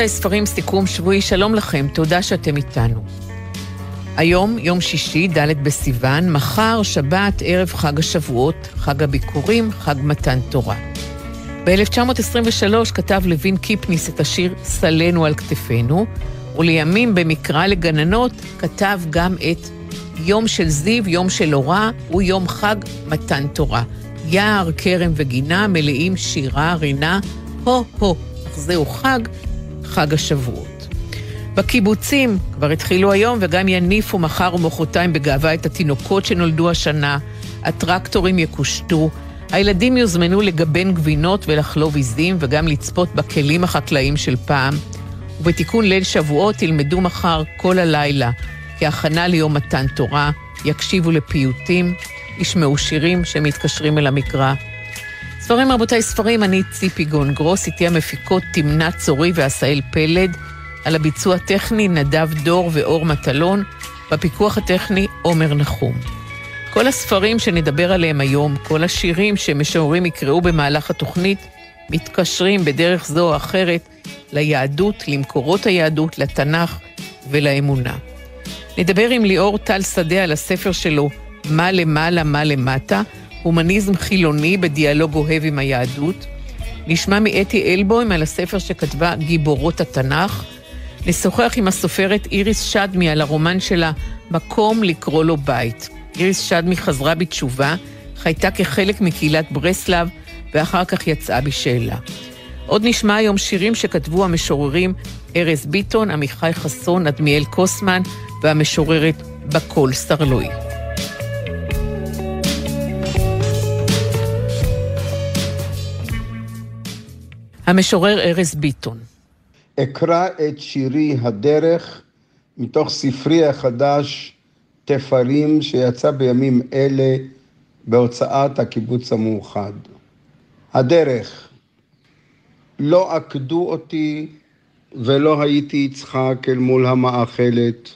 רבותיי, ספרים, סיכום שבועי, שלום לכם, תודה שאתם איתנו. היום, יום שישי, ד' בסיוון, מחר, שבת, ערב חג השבועות, חג הביקורים, חג מתן תורה. ב-1923 כתב לוין קיפניס את השיר "סלנו על כתפינו", ולימים במקרא לגננות כתב גם את יום של זיו, יום של אורה, הוא יום חג מתן תורה. יער, כרם וגינה מלאים שירה, רינה, הו-הו, אך זהו חג חג השבועות. בקיבוצים כבר התחילו היום וגם יניפו מחר ומחרתיים בגאווה את התינוקות שנולדו השנה, הטרקטורים יקושטו, הילדים יוזמנו לגבן גבינות ולחלוב עיזים וגם לצפות בכלים החקלאיים של פעם. ובתיקון ליל שבועות ילמדו מחר כל הלילה כהכנה ליום מתן תורה, יקשיבו לפיוטים, ישמעו שירים שמתקשרים אל המקרא. ספרים רבותיי, ספרים, אני ציפי גון גרוס, איתי המפיקות תמנה צורי ועשהאל פלד, על הביצוע הטכני נדב דור ואור מטלון, בפיקוח הטכני עומר נחום. כל הספרים שנדבר עליהם היום, כל השירים שמשוררים יקראו במהלך התוכנית, מתקשרים בדרך זו או אחרת ליהדות, למקורות היהדות, לתנ"ך ולאמונה. נדבר עם ליאור טל שדה על הספר שלו, מה למעלה, מה למטה, הומניזם חילוני בדיאלוג אוהב עם היהדות. נשמע מאתי אלבוים על הספר שכתבה גיבורות התנ"ך. נשוחח עם הסופרת איריס שדמי על הרומן שלה מקום לקרוא לו בית. איריס שדמי חזרה בתשובה, חייתה כחלק מקהילת ברסלב, ואחר כך יצאה בשאלה. עוד נשמע היום שירים שכתבו המשוררים ארז ביטון, עמיחי חסון, אדמיאל קוסמן והמשוררת בקול סרלוי. המשורר ארז ביטון. אקרא את שירי הדרך מתוך ספרי החדש תפרים שיצא בימים אלה בהוצאת הקיבוץ המאוחד. הדרך, לא עקדו אותי ולא הייתי יצחק אל מול המאכלת,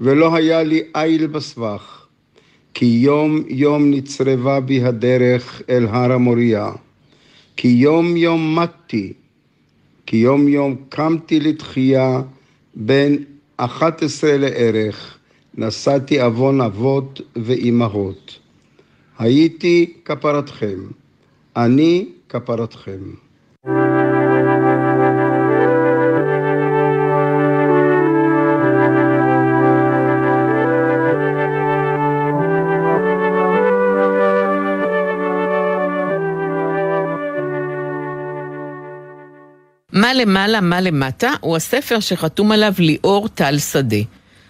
ולא היה לי איל בסבך, כי יום יום נצרבה בי הדרך אל הר המוריה. כי יום יום מתתי, כי יום יום קמתי לתחייה בין אחת עשרה לערך, נשאתי עוון אבות ואימהות. הייתי כפרתכם, אני כפרתכם. מה למעלה, מה למטה, הוא הספר שחתום עליו ליאור טל שדה.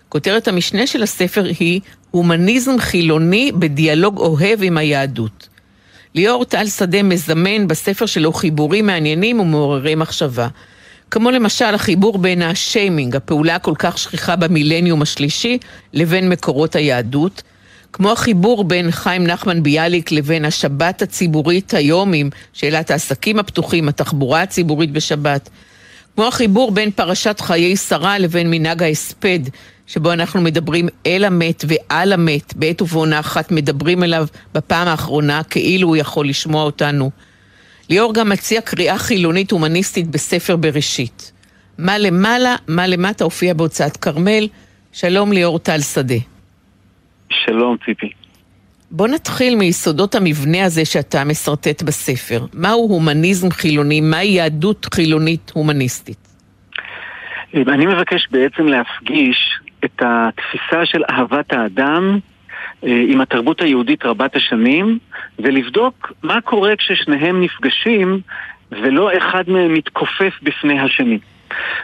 כותרת המשנה של הספר היא הומניזם חילוני בדיאלוג אוהב עם היהדות. ליאור טל שדה מזמן בספר שלו חיבורים מעניינים ומעוררי מחשבה. כמו למשל החיבור בין השיימינג, הפעולה הכל כך שכיחה במילניום השלישי, לבין מקורות היהדות, כמו החיבור בין חיים נחמן ביאליק לבין השבת הציבורית היום עם שאלת העסקים הפתוחים, התחבורה הציבורית בשבת, כמו החיבור בין פרשת חיי שרה לבין מנהג ההספד, שבו אנחנו מדברים אל המת ועל המת, בעת ובעונה אחת מדברים אליו בפעם האחרונה כאילו הוא יכול לשמוע אותנו. ליאור גם מציע קריאה חילונית הומניסטית בספר בראשית. מה למעלה, מה למטה הופיע בהוצאת כרמל. שלום ליאור טל שדה. שלום, ציפי. בוא נתחיל מיסודות המבנה הזה שאתה משרטט בספר. מהו הומניזם חילוני? מהי יהדות חילונית הומניסטית? אני מבקש בעצם להפגיש את התפיסה של אהבת האדם אה, עם התרבות היהודית רבת השנים, ולבדוק מה קורה כששניהם נפגשים ולא אחד מהם מתכופף בפני השני.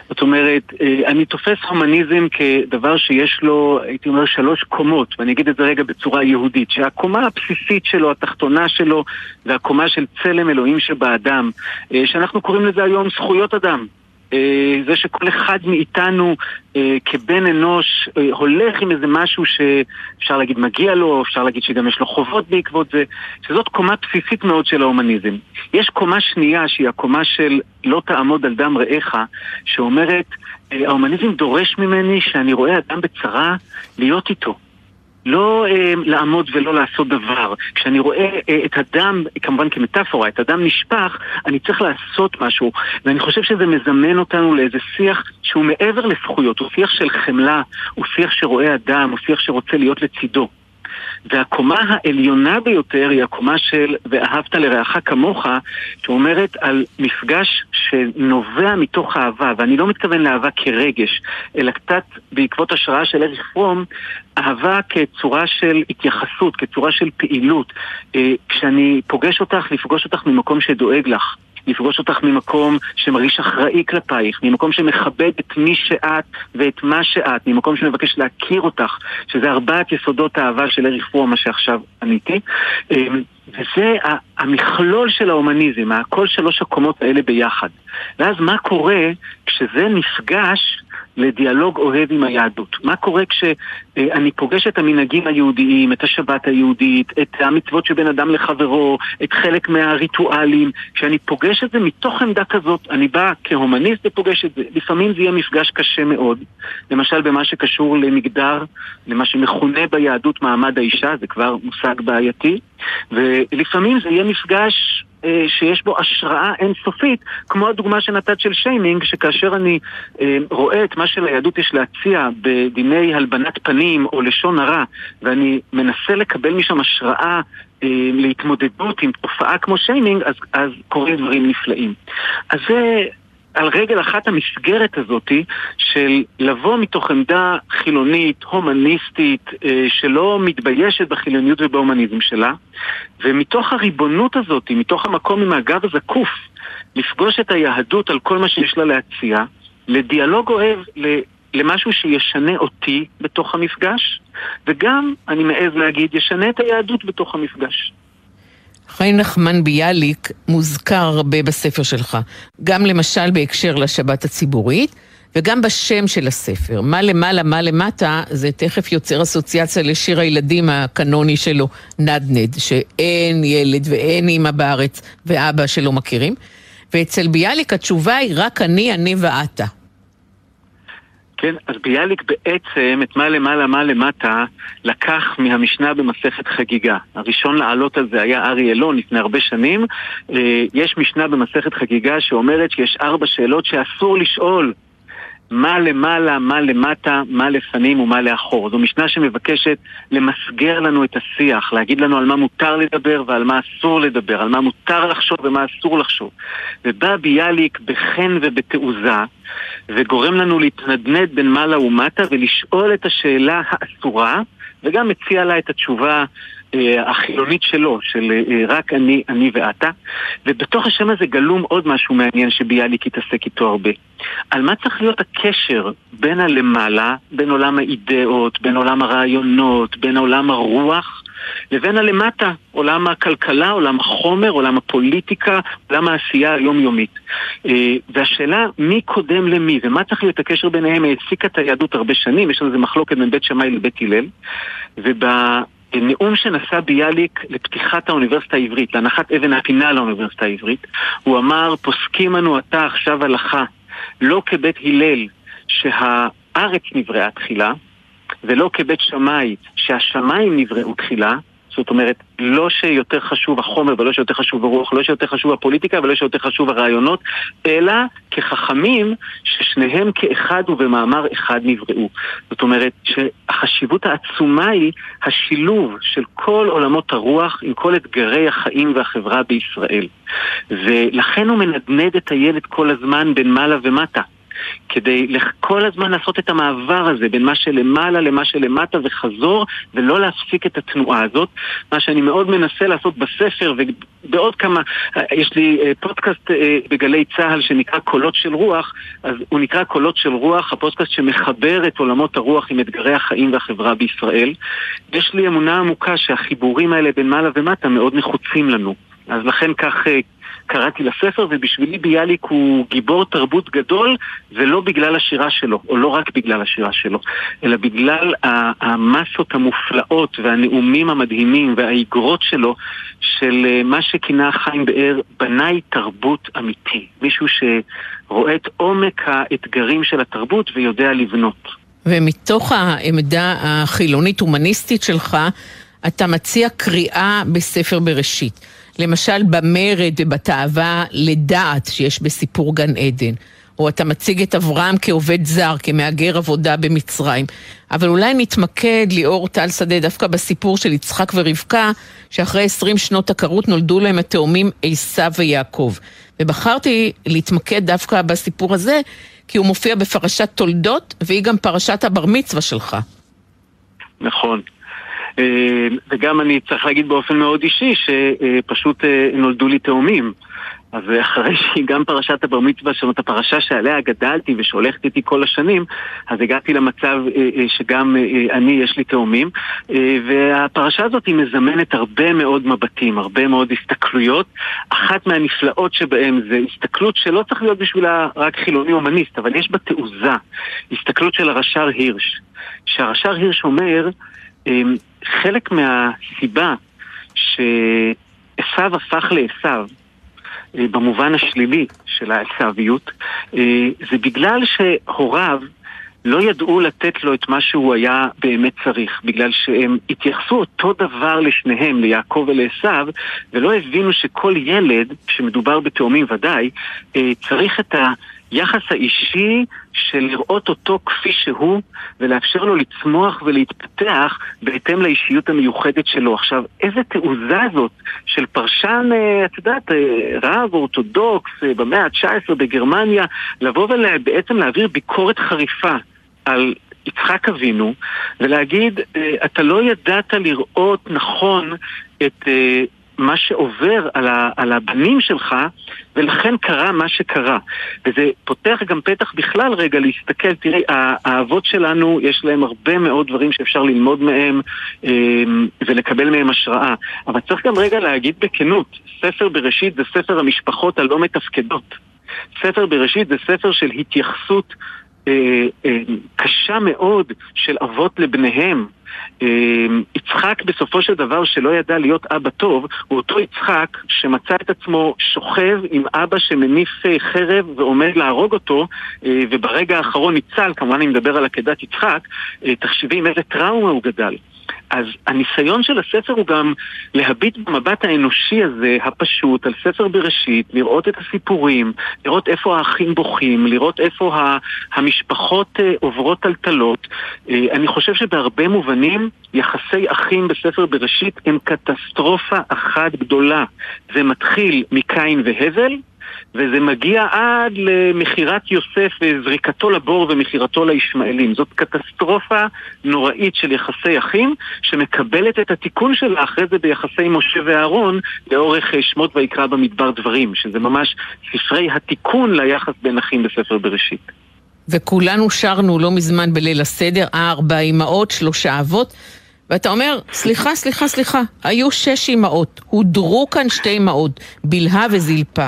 זאת אומרת, אה, אני תופס הומניזם כדבר שיש לו, הייתי אומר, שלוש קומות, ואני אגיד את זה רגע בצורה יהודית, שהקומה הבסיסית שלו, התחתונה שלו, והקומה של צלם אלוהים שבאדם, אה, שאנחנו קוראים לזה היום זכויות אדם. אה, זה שכל אחד מאיתנו אה, כבן אנוש אה, הולך עם איזה משהו שאפשר להגיד מגיע לו, אפשר להגיד שגם יש לו חובות בעקבות זה, שזאת קומה בסיסית מאוד של ההומניזם. יש קומה שנייה שהיא הקומה של לא תעמוד על דם רעך, שאומרת ההומניזם דורש ממני שאני רואה אדם בצרה להיות איתו. לא אה, לעמוד ולא לעשות דבר. כשאני רואה אה, את הדם, כמובן כמטאפורה, את הדם נשפך, אני צריך לעשות משהו. ואני חושב שזה מזמן אותנו לאיזה שיח שהוא מעבר לזכויות, הוא שיח של חמלה, הוא שיח שרואה אדם, הוא שיח שרוצה להיות לצידו. והקומה העליונה ביותר היא הקומה של ואהבת לרעך כמוך, שאומרת על מפגש שנובע מתוך אהבה, ואני לא מתכוון לאהבה כרגש, אלא קצת בעקבות השראה של אריך פרום, אהבה כצורה של התייחסות, כצורה של פעילות. אה, כשאני פוגש אותך, לפגוש אותך ממקום שדואג לך. לפגוש אותך ממקום שמרגיש אחראי כלפייך, ממקום שמכבד את מי שאת ואת מה שאת, ממקום שמבקש להכיר אותך, שזה ארבעת יסודות האהבה של אריך פרום, מה שעכשיו עניתי. אמ, וזה המכלול של ההומניזם, כל שלוש הקומות האלה ביחד. ואז מה קורה כשזה נפגש לדיאלוג אוהב עם היהדות. מה קורה כשאני פוגש את המנהגים היהודיים, את השבת היהודית, את המצוות שבין אדם לחברו, את חלק מהריטואלים, כשאני פוגש את זה מתוך עמדה כזאת, אני בא כהומניסט ופוגש את זה. לפעמים זה יהיה מפגש קשה מאוד, למשל במה שקשור למגדר, למה שמכונה ביהדות מעמד האישה, זה כבר מושג בעייתי, ולפעמים זה יהיה מפגש שיש בו השראה אינסופית, כמו הדוגמה שנתת של שיימינג, שכאשר אני אה, רואה את מה שליהדות יש להציע בדיני הלבנת פנים או לשון הרע, ואני מנסה לקבל משם השראה אה, להתמודדות עם תופעה כמו שיימינג, אז, אז קורים דברים נפלאים. אז זה... על רגל אחת המסגרת הזאתי של לבוא מתוך עמדה חילונית, הומניסטית, אה, שלא מתביישת בחילוניות ובהומניזם שלה, ומתוך הריבונות הזאת, מתוך המקום עם הגב הזקוף, לפגוש את היהדות על כל מה שיש לה להציע, לדיאלוג אוהב, למשהו שישנה אותי בתוך המפגש, וגם, אני מעז להגיד, ישנה את היהדות בתוך המפגש. חי נחמן ביאליק מוזכר הרבה בספר שלך, גם למשל בהקשר לשבת הציבורית, וגם בשם של הספר. מה למעלה, מה למטה, זה תכף יוצר אסוציאציה לשיר הילדים הקנוני שלו, נדנד, שאין ילד ואין אימא בארץ ואבא שלא מכירים. ואצל ביאליק התשובה היא רק אני, אני ואתה. כן, אז ביאליק בעצם את מה למעלה מה למטה לקח מהמשנה במסכת חגיגה. הראשון לעלות על זה היה ארי אלון לפני הרבה שנים. אה, יש משנה במסכת חגיגה שאומרת שיש ארבע שאלות שאסור לשאול מה למעלה, מה למטה, מה לפנים ומה לאחור. זו משנה שמבקשת למסגר לנו את השיח, להגיד לנו על מה מותר לדבר ועל מה אסור לדבר, על מה מותר לחשוב ומה אסור לחשוב. ובא ביאליק בחן ובתעוזה, וגורם לנו להתנדנד בין מעלה ומטה ולשאול את השאלה האסורה, וגם מציע לה את התשובה החילונית שלו, של אה, רק אני, אני ואתה. ובתוך השם הזה גלום עוד משהו מעניין שביאליק התעסק איתו הרבה. על מה צריך להיות הקשר בין הלמעלה, בין עולם האידאות, בין עולם הרעיונות, בין עולם הרוח, לבין הלמטה, עולם הכלכלה, עולם החומר, עולם הפוליטיקה, עולם העשייה היומיומית. אה, והשאלה מי קודם למי ומה צריך להיות הקשר ביניהם העסיקה את היהדות הרבה שנים, יש לנו איזה מחלוקת בין בית שמאי לבית הלל. וב... נאום שנשא ביאליק לפתיחת האוניברסיטה העברית, להנחת אבן הפינה לאוניברסיטה העברית, הוא אמר, פוסקים אנו עתה עכשיו הלכה, לא כבית הלל, שהארץ נבראה תחילה, ולא כבית שמאי, שהשמיים נבראו תחילה, זאת אומרת, לא שיותר חשוב החומר ולא שיותר חשוב הרוח, לא שיותר חשוב הפוליטיקה ולא שיותר חשוב הרעיונות, אלא כחכמים ששניהם כאחד ובמאמר אחד נבראו. זאת אומרת שהחשיבות העצומה היא השילוב של כל עולמות הרוח עם כל אתגרי החיים והחברה בישראל. ולכן הוא מנדנד את הילד כל הזמן בין מעלה ומטה. כדי כל הזמן לעשות את המעבר הזה בין מה שלמעלה למה שלמטה וחזור, ולא להפסיק את התנועה הזאת. מה שאני מאוד מנסה לעשות בספר ובעוד כמה, יש לי אה, פודקאסט אה, בגלי צה"ל שנקרא קולות של רוח, אז הוא נקרא קולות של רוח, הפודקאסט שמחבר את עולמות הרוח עם אתגרי החיים והחברה בישראל. יש לי אמונה עמוקה שהחיבורים האלה בין מעלה ומטה מאוד נחוצים לנו. אז לכן כך אה, קראתי לספר, ובשבילי ביאליק הוא גיבור תרבות גדול, ולא בגלל השירה שלו, או לא רק בגלל השירה שלו, אלא בגלל המסות המופלאות והנאומים המדהימים והאיגרות שלו, של אה, מה שכינה חיים באר בנאי תרבות אמיתי. מישהו שרואה את עומק האתגרים של התרבות ויודע לבנות. ומתוך העמדה החילונית-הומניסטית שלך, אתה מציע קריאה בספר בראשית. למשל במרד ובתאווה לדעת שיש בסיפור גן עדן. או אתה מציג את אברהם כעובד זר, כמהגר עבודה במצרים. אבל אולי נתמקד, ליאור טל שדה, דווקא בסיפור של יצחק ורבקה, שאחרי עשרים שנות עקרות נולדו להם התאומים עשיו ויעקב. ובחרתי להתמקד דווקא בסיפור הזה, כי הוא מופיע בפרשת תולדות, והיא גם פרשת הבר מצווה שלך. נכון. אה, וגם אני צריך להגיד באופן מאוד אישי שפשוט אה, נולדו לי תאומים. אז אחרי שהיא גם פרשת הבר מצווה, זאת אומרת הפרשה שעליה גדלתי ושהולכת איתי כל השנים, אז הגעתי למצב אה, שגם אני, יש לי תאומים, והפרשה הזאת היא מזמנת הרבה מאוד מבטים, הרבה מאוד הסתכלויות. אחת מהנפלאות שבהם זה הסתכלות שלא צריך להיות בשבילה רק חילוני הומניסט, אבל יש בה תעוזה. הסתכלות של הרש"ר הירש. שהרש"ר הירש אומר, חלק מהסיבה שעשו הפך לעשו, אה, במובן השלילי של העשוויות, אה, זה בגלל שהוריו לא ידעו לתת לו את מה שהוא היה באמת צריך, בגלל שהם התייחסו אותו דבר לשניהם, ליעקב ולעשו, ולא הבינו שכל ילד, שמדובר בתאומים ודאי, אה, צריך את. היחס האישי של לראות אותו כפי שהוא ולאפשר לו לצמוח ולהתפתח בהתאם לאישיות המיוחדת שלו. עכשיו, איזה תעוזה זאת של פרשן, אה, את יודעת, אה, רב אורתודוקס אה, במאה ה-19 בגרמניה, לבוא ובעצם להעביר ביקורת חריפה על יצחק אבינו ולהגיד, אתה לא ידעת לראות נכון את מה שעובר על, ה, על הבנים שלך, ולכן קרה מה שקרה. וזה פותח גם פתח בכלל רגע להסתכל, תראי, האבות שלנו, יש להם הרבה מאוד דברים שאפשר ללמוד מהם אמ, ולקבל מהם השראה. אבל צריך גם רגע להגיד בכנות, ספר בראשית זה ספר המשפחות הלא מתפקדות. ספר בראשית זה ספר של התייחסות קשה מאוד של אבות לבניהם. אה, יצחק בסופו של דבר שלא ידע להיות אבא טוב, הוא אותו יצחק שמצא את עצמו שוכב עם אבא שמניף חרב ועומד להרוג אותו, וברגע האחרון ניצל, כמובן אני מדבר על עקדת יצחק, תחשבי עם איזה טראומה הוא גדל. אז הניסיון של הספר הוא גם להביט במבט האנושי הזה, הפשוט, על ספר בראשית, לראות את הסיפורים, לראות איפה האחים בוכים, לראות איפה המשפחות אה, עוברות טלטלות. אה, אני חושב שבהרבה מובנים יחסי אחים בספר בראשית הם קטסטרופה אחת גדולה. זה מתחיל מקין והבל, וזה מגיע עד למכירת יוסף וזריקתו לבור ומכירתו לישמעאלים. זאת קטסטרופה נוראית של יחסי אחים, שמקבלת את התיקון שלה אחרי זה ביחסי משה ואהרון לאורך אה, שמות ויקרא במדבר דברים, שזה ממש ספרי התיקון ליחס בין אחים בספר בראשית. וכולנו שרנו לא מזמן בליל הסדר, ארבע אמהות, שלושה אבות. ואתה אומר, סליחה, סליחה, סליחה, היו שש אמהות, הודרו כאן שתי אמהות, בלהה וזלפה.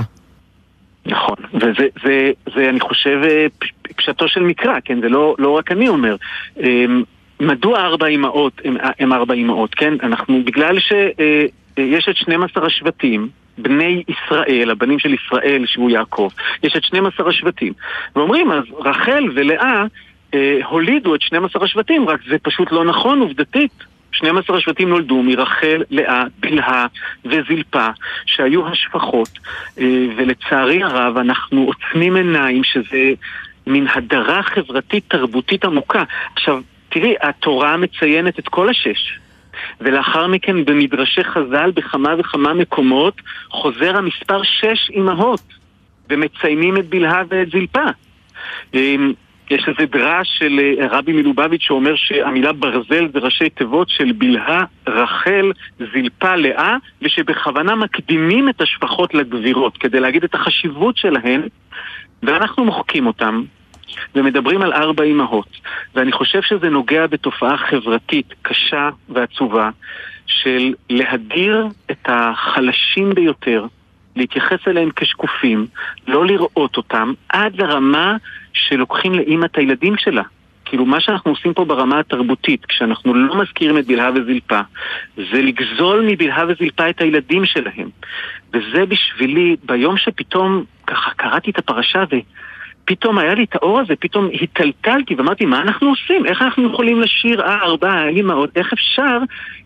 נכון, וזה, זה, זה, אני חושב, אה, פשטו של מקרא, כן? זה לא, לא רק אני אומר. אמ, מדוע ארבע אמהות הם ארבע אמהות, כן? אנחנו, בגלל שיש אה, את 12 השבטים, בני ישראל, הבנים של ישראל שהוא יעקב, יש את 12 השבטים. ואומרים, אז רחל ולאה אה, הולידו את 12 השבטים, רק זה פשוט לא נכון עובדתית. 12 השבטים נולדו מרחל, לאה, בלהה וזלפה, שהיו השפחות, אה, ולצערי הרב אנחנו עוצמים עיניים שזה מין הדרה חברתית תרבותית עמוקה. עכשיו, תראי, התורה מציינת את כל השש. ולאחר מכן במדרשי חז"ל בכמה וכמה מקומות חוזר המספר שש אמהות ומציינים את בלהה ואת זלפה. יש איזה דרש של אה, רבי מלובביץ' שאומר שהמילה ברזל זה ראשי תיבות של בלהה, רחל, זלפה, לאה, ושבכוונה מקדימים את השפחות לגבירות כדי להגיד את החשיבות שלהן, ואנחנו מוחקים אותם. ומדברים על ארבע אמהות, ואני חושב שזה נוגע בתופעה חברתית קשה ועצובה של להדיר את החלשים ביותר, להתייחס אליהם כשקופים, לא לראות אותם, עד לרמה שלוקחים לאימא את הילדים שלה. כאילו מה שאנחנו עושים פה ברמה התרבותית, כשאנחנו לא מזכירים את בלהה וזלפה, זה לגזול מבלהה וזלפה את הילדים שלהם. וזה בשבילי, ביום שפתאום ככה קראתי את הפרשה ופתאום היה לי את האור הזה, פתאום היטלטלתי ואמרתי, מה אנחנו עושים? איך אנחנו יכולים לשיר אה, ארבע אימהות? איך אפשר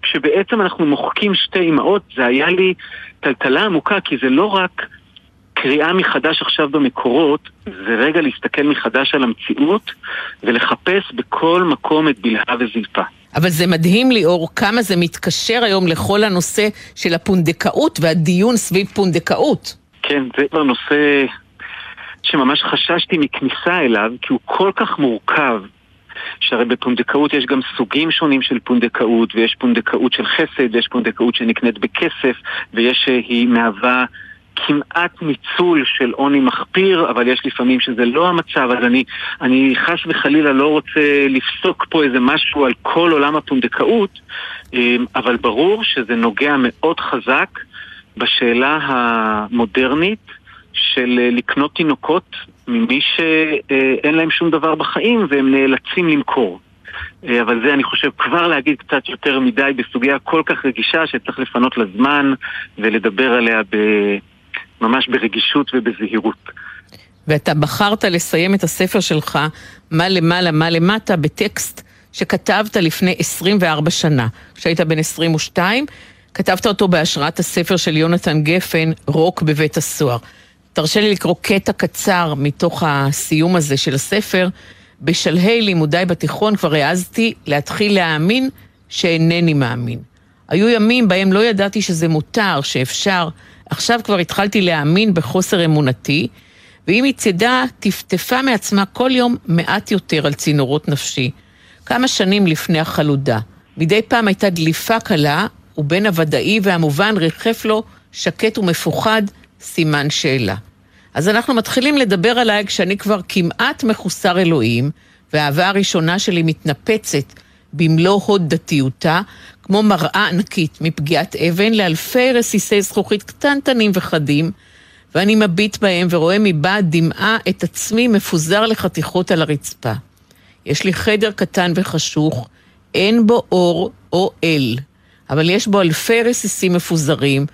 כשבעצם אנחנו מוחקים שתי אימהות? זה היה לי טלטלה עמוקה, כי זה לא רק קריאה מחדש עכשיו במקורות, זה רגע להסתכל מחדש על המציאות ולחפש בכל מקום את בלהה וזלפה. אבל זה מדהים ליאור כמה זה מתקשר היום לכל הנושא של הפונדקאות והדיון סביב פונדקאות. כן, זה כבר נושא שממש חששתי מכניסה אליו, כי הוא כל כך מורכב. שהרי בפונדקאות יש גם סוגים שונים של פונדקאות, ויש פונדקאות של חסד, ויש פונדקאות שנקנית בכסף, ויש שהיא מהווה כמעט ניצול של עוני מחפיר, אבל יש לפעמים שזה לא המצב, אז אני, אני חס וחלילה לא רוצה לפסוק פה איזה משהו על כל עולם הפונדקאות, אמ, אבל ברור שזה נוגע מאוד חזק בשאלה המודרנית של אה, לקנות תינוקות ממי שאין להם שום דבר בחיים והם נאלצים למכור. אה, אבל זה אני חושב כבר להגיד קצת יותר מדי בסוגיה כל כך רגישה שצריך לפנות לה זמן ולדבר עליה ב... ממש ברגישות ובזהירות. ואתה בחרת לסיים את הספר שלך, מה למעלה, מה למטה, בטקסט שכתבת לפני 24 שנה. כשהיית בן 22, כתבת אותו בהשראת הספר של יונתן גפן, רוק בבית הסוהר. תרשה לי לקרוא קטע קצר מתוך הסיום הזה של הספר. בשלהי לימודיי בתיכון כבר העזתי להתחיל להאמין שאינני מאמין. היו ימים בהם לא ידעתי שזה מותר, שאפשר, עכשיו כבר התחלתי להאמין בחוסר אמונתי, והיא מצידה טפטפה מעצמה כל יום מעט יותר על צינורות נפשי. כמה שנים לפני החלודה. מדי פעם הייתה דליפה קלה, ובין הוודאי והמובן ריחף לו שקט ומפוחד סימן שאלה. אז אנחנו מתחילים לדבר עליי כשאני כבר כמעט מחוסר אלוהים, והאהבה הראשונה שלי מתנפצת במלוא הוד דתיותה, כמו מראה ענקית מפגיעת אבן לאלפי רסיסי זכוכית קטנטנים וחדים, ואני מביט בהם ורואה מבעד דמעה את עצמי מפוזר לחתיכות על הרצפה. יש לי חדר קטן וחשוך, אין בו אור או אל, אבל יש בו אלפי רסיסים מפוזרים,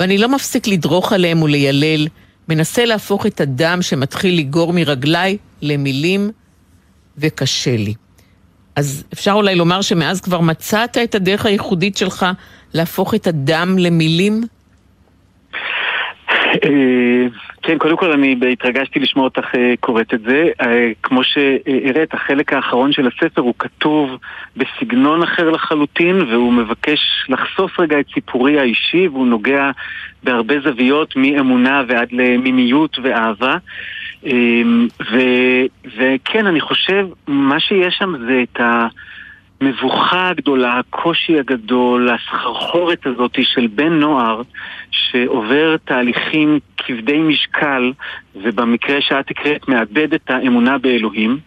ואני לא מפסיק לדרוך עליהם וליילל, מנסה להפוך את הדם שמתחיל לגור מרגליי למילים, וקשה לי. אז אפשר אולי לומר שמאז כבר מצאת את הדרך הייחודית שלך להפוך את הדם למילים? אה, כן, קודם כל אני התרגשתי לשמוע אותך אה, קוראת את זה. אה, כמו שהראית, החלק האחרון של הספר הוא כתוב בסגנון אחר לחלוטין, והוא מבקש לחשוף רגע את סיפורי האישי, והוא נוגע בהרבה זוויות, מאמונה ועד למיניות ואהבה. אמ, ו, וכן, אני חושב, מה שיש שם זה את המבוכה הגדולה, הקושי הגדול, הסחרחורת הזאת של בן נוער שעובר תהליכים כבדי משקל, ובמקרה שאת הקראת, מאבד את האמונה באלוהים,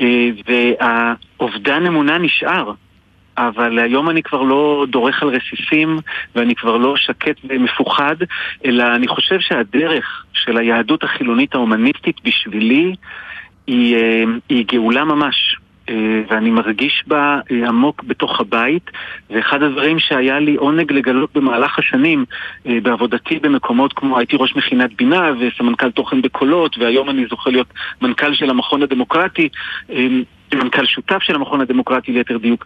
אה, והאובדן אמונה נשאר. אבל היום אני כבר לא דורך על רסיסים ואני כבר לא שקט ומפוחד, אלא אני חושב שהדרך של היהדות החילונית ההומניסטית בשבילי היא, אה, היא גאולה ממש. אה, ואני מרגיש בה אה, עמוק בתוך הבית, ואחד הדברים שהיה לי עונג לגלות במהלך השנים בעבודתי במקומות כמו הייתי ראש מכינת בינה וסמנכ"ל תוכן בקולות, והיום אני זוכה להיות מנכ"ל של המכון הדמוקרטי, מנכ"ל שותף של המכון הדמוקרטי ליתר דיוק.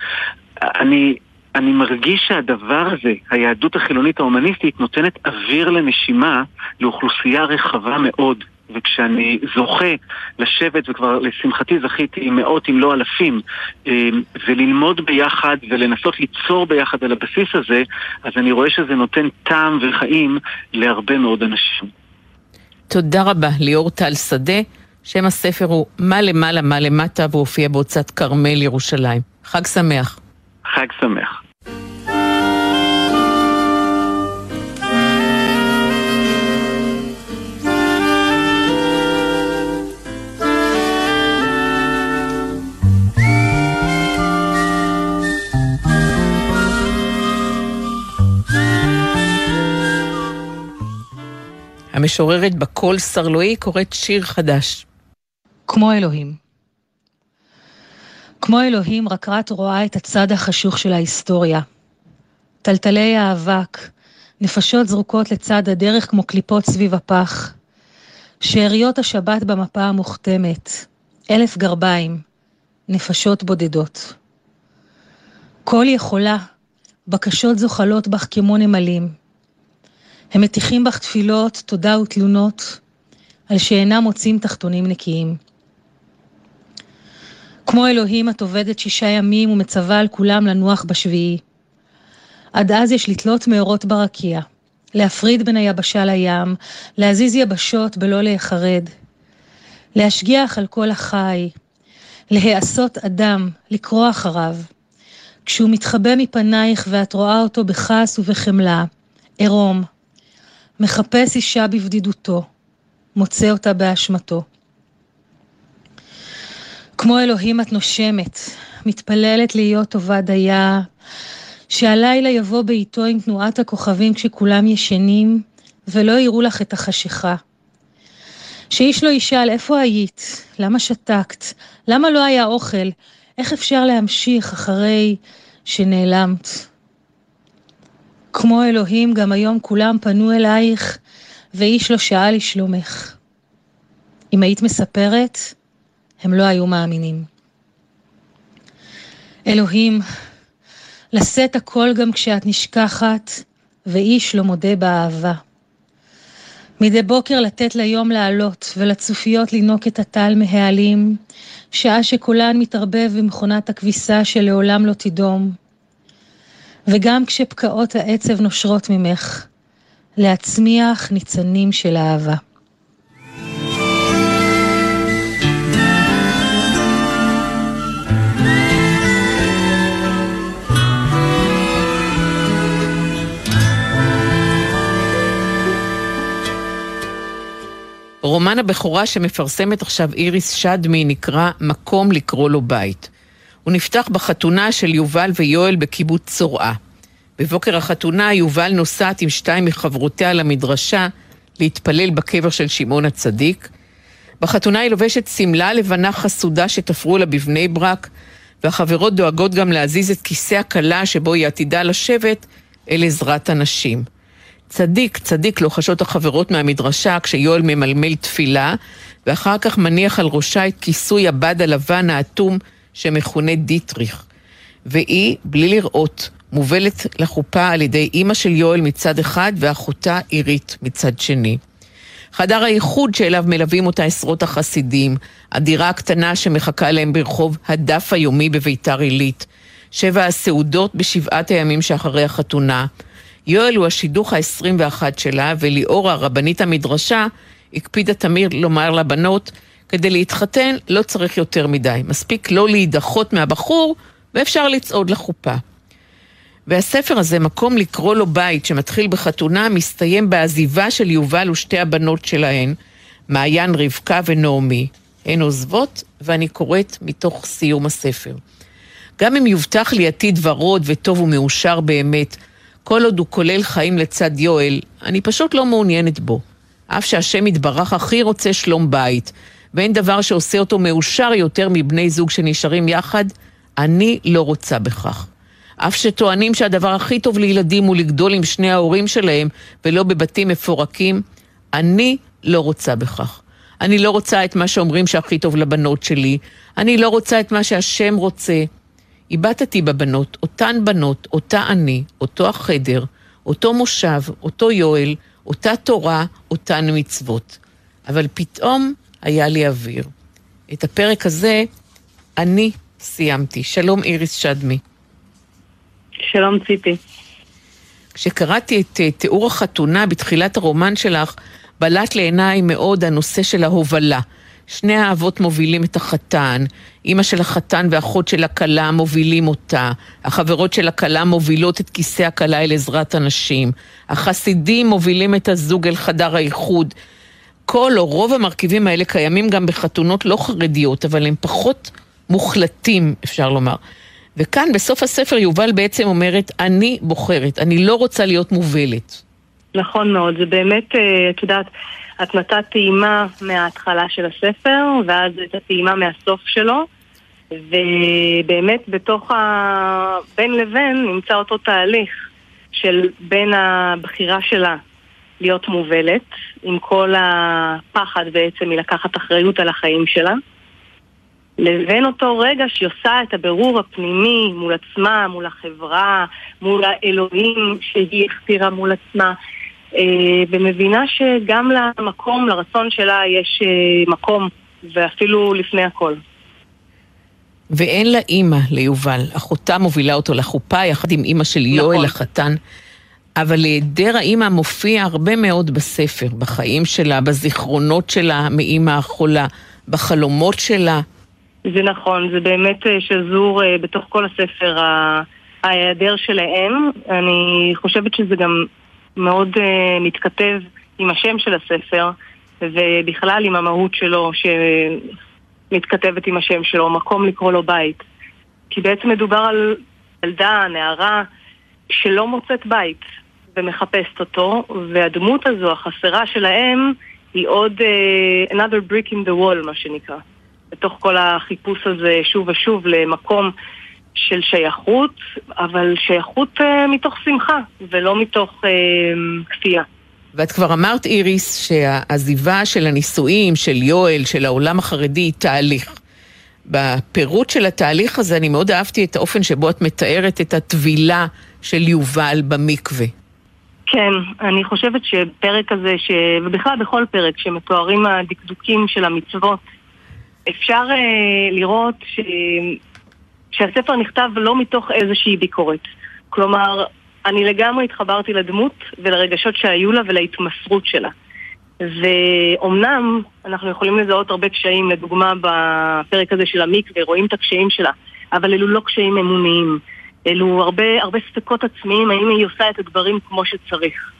אני, אני מרגיש שהדבר הזה, היהדות החילונית ההומניסטית, נותנת אוויר לנשימה לאוכלוסייה רחבה מאוד. וכשאני זוכה לשבת, וכבר לשמחתי זכיתי עם מאות אם לא אלפים, אמ, וללמוד ביחד ולנסות ליצור ביחד על הבסיס הזה, אז אני רואה שזה נותן טעם וחיים להרבה מאוד אנשים. תודה רבה, ליאור טל שדה. שם הספר הוא "מה למעלה, מה למטה", והוא הופיע בהוצאת כרמל ירושלים. חג שמח. חג שמח. המשוררת בקול סרלואי קוראת שיר חדש. כמו אלוהים. כמו אלוהים, רק את רואה את הצד החשוך של ההיסטוריה. טלטלי האבק, נפשות זרוקות לצד הדרך כמו קליפות סביב הפח. שאריות השבת במפה המוכתמת, אלף גרביים, נפשות בודדות. כל יכולה, בקשות זוחלות בך כמו נמלים. הם מטיחים בך תפילות, תודה ותלונות, על שאינם מוצאים תחתונים נקיים. כמו אלוהים את עובדת שישה ימים ומצווה על כולם לנוח בשביעי. עד אז יש לתלות מאורות ברקיע, להפריד בין היבשה לים, להזיז יבשות בלא להיחרד, להשגיח על כל החי, להיעשות אדם, לקרוא אחריו. כשהוא מתחבא מפנייך ואת רואה אותו בכעס ובחמלה, עירום, מחפש אישה בבדידותו, מוצא אותה באשמתו. כמו אלוהים את נושמת, מתפללת להיות טובה דייה, שהלילה יבוא בעיתו עם תנועת הכוכבים כשכולם ישנים, ולא יראו לך את החשיכה. שאיש לא ישאל איפה היית, למה שתקת, למה לא היה אוכל, איך אפשר להמשיך אחרי שנעלמת. כמו אלוהים, גם היום כולם פנו אלייך, ואיש לא שאל לשלומך. אם היית מספרת, הם לא היו מאמינים. אלוהים, לשאת הכל גם כשאת נשכחת, ואיש לא מודה באהבה. מדי בוקר לתת ליום לעלות, ולצופיות לינוק את הטל מהעלים, שעה שקולן מתערבב במכונת הכביסה שלעולם לא תדום. וגם כשפקעות העצב נושרות ממך, להצמיח ניצנים של אהבה. רומן הבכורה שמפרסמת עכשיו איריס שדמי נקרא מקום לקרוא לו בית. הוא נפתח בחתונה של יובל ויואל בקיבוץ צורעה. בבוקר החתונה יובל נוסעת עם שתיים מחברותיה למדרשה להתפלל בקבר של שמעון הצדיק. בחתונה היא לובשת שמלה לבנה חסודה שתפרו לה בבני ברק, והחברות דואגות גם להזיז את כיסא הכלה שבו היא עתידה לשבת אל עזרת הנשים. צדיק, צדיק לוחשות החברות מהמדרשה כשיואל ממלמל תפילה, ואחר כך מניח על ראשה את כיסוי הבד הלבן האטום שמכונה דיטריך. והיא, בלי לראות, מובלת לחופה על ידי אימא של יואל מצד אחד ואחותה עירית מצד שני. חדר האיחוד שאליו מלווים אותה עשרות החסידים, הדירה הקטנה שמחכה להם ברחוב הדף היומי בביתר עילית, שבע הסעודות בשבעת הימים שאחרי החתונה, יואל הוא השידוך ה-21 שלה, וליאורה, רבנית המדרשה, הקפידה תמיד לומר לבנות, כדי להתחתן לא צריך יותר מדי, מספיק לא להידחות מהבחור, ואפשר לצעוד לחופה. והספר הזה, מקום לקרוא לו בית, שמתחיל בחתונה, מסתיים בעזיבה של יובל ושתי הבנות שלהן, מעיין, רבקה ונעמי. הן עוזבות, ואני קוראת מתוך סיום הספר. גם אם יובטח לי עתיד ורוד וטוב ומאושר באמת, כל עוד הוא כולל חיים לצד יואל, אני פשוט לא מעוניינת בו. אף שהשם יתברך הכי רוצה שלום בית, ואין דבר שעושה אותו מאושר יותר מבני זוג שנשארים יחד, אני לא רוצה בכך. אף שטוענים שהדבר הכי טוב לילדים הוא לגדול עם שני ההורים שלהם ולא בבתים מפורקים, אני לא רוצה בכך. אני לא רוצה את מה שאומרים שהכי טוב לבנות שלי, אני לא רוצה את מה שהשם רוצה. איבדתי בבנות, אותן בנות, אותה אני, אותו החדר, אותו מושב, אותו יואל, אותה תורה, אותן מצוות. אבל פתאום היה לי אוויר. את הפרק הזה אני סיימתי. שלום איריס שדמי. שלום ציפי. כשקראתי את uh, תיאור החתונה בתחילת הרומן שלך, בלט לעיניי מאוד הנושא של ההובלה. שני האבות מובילים את החתן, אימא של החתן ואחות של הכלה מובילים אותה, החברות של הכלה מובילות את כיסא הכלה אל עזרת הנשים, החסידים מובילים את הזוג אל חדר האיחוד. כל או רוב המרכיבים האלה קיימים גם בחתונות לא חרדיות, אבל הם פחות מוחלטים, אפשר לומר. וכאן בסוף הספר יובל בעצם אומרת, אני בוחרת, אני לא רוצה להיות מובלת. נכון מאוד, זה באמת, אה, את יודעת, את נתת טעימה מההתחלה של הספר, ואז את הטעימה מהסוף שלו, ובאמת בתוך ה... בין לבין נמצא אותו תהליך של בין הבחירה שלה להיות מובלת, עם כל הפחד בעצם מלקחת אחריות על החיים שלה, לבין אותו רגע שהיא עושה את הבירור הפנימי מול עצמה, מול החברה, מול האלוהים שהיא הכתירה מול עצמה, ומבינה שגם למקום, לרצון שלה, יש אה, מקום, ואפילו לפני הכל. ואין לה אימא ליובל. אחותה מובילה אותו לחופה יחד עם אימא של יואל נכון. החתן. אבל היעדר האימא מופיע הרבה מאוד בספר, בחיים שלה, בזיכרונות שלה מאימא החולה, בחלומות שלה. זה נכון, זה באמת אה, שזור בתוך כל הספר ההיעדר שלהם. אני חושבת שזה גם מאוד uh, מתכתב עם השם של הספר, ובכלל עם המהות שלו, שמתכתבת עם השם שלו, מקום לקרוא לו בית. כי בעצם מדובר על ילדה, נערה, שלא מוצאת בית ומחפשת אותו, והדמות הזו, החסרה שלהם, היא עוד uh, another brick in the wall, מה שנקרא. בתוך כל החיפוש הזה שוב ושוב למקום של שייכות, אבל שייכות uh, מתוך שמחה, ולא מתוך uh, כפייה. ואת כבר אמרת, איריס, שהעזיבה של הנישואים, של יואל, של העולם החרדי, היא תהליך. בפירוט של התהליך הזה אני מאוד אהבתי את האופן שבו את מתארת את הטבילה של יובל במקווה. כן, אני חושבת שפרק הזה, ש... ובכלל בכל פרק שמתוארים הדקדוקים של המצוות, אפשר uh, לראות ש... שהספר נכתב לא מתוך איזושהי ביקורת. כלומר, אני לגמרי התחברתי לדמות ולרגשות שהיו לה ולהתמסרות שלה. ואומנם אנחנו יכולים לזהות הרבה קשיים, לדוגמה בפרק הזה של המקווה, רואים את הקשיים שלה, אבל אלו לא קשיים אמוניים. אלו הרבה, הרבה ספקות עצמיים, האם היא עושה את הדברים כמו שצריך.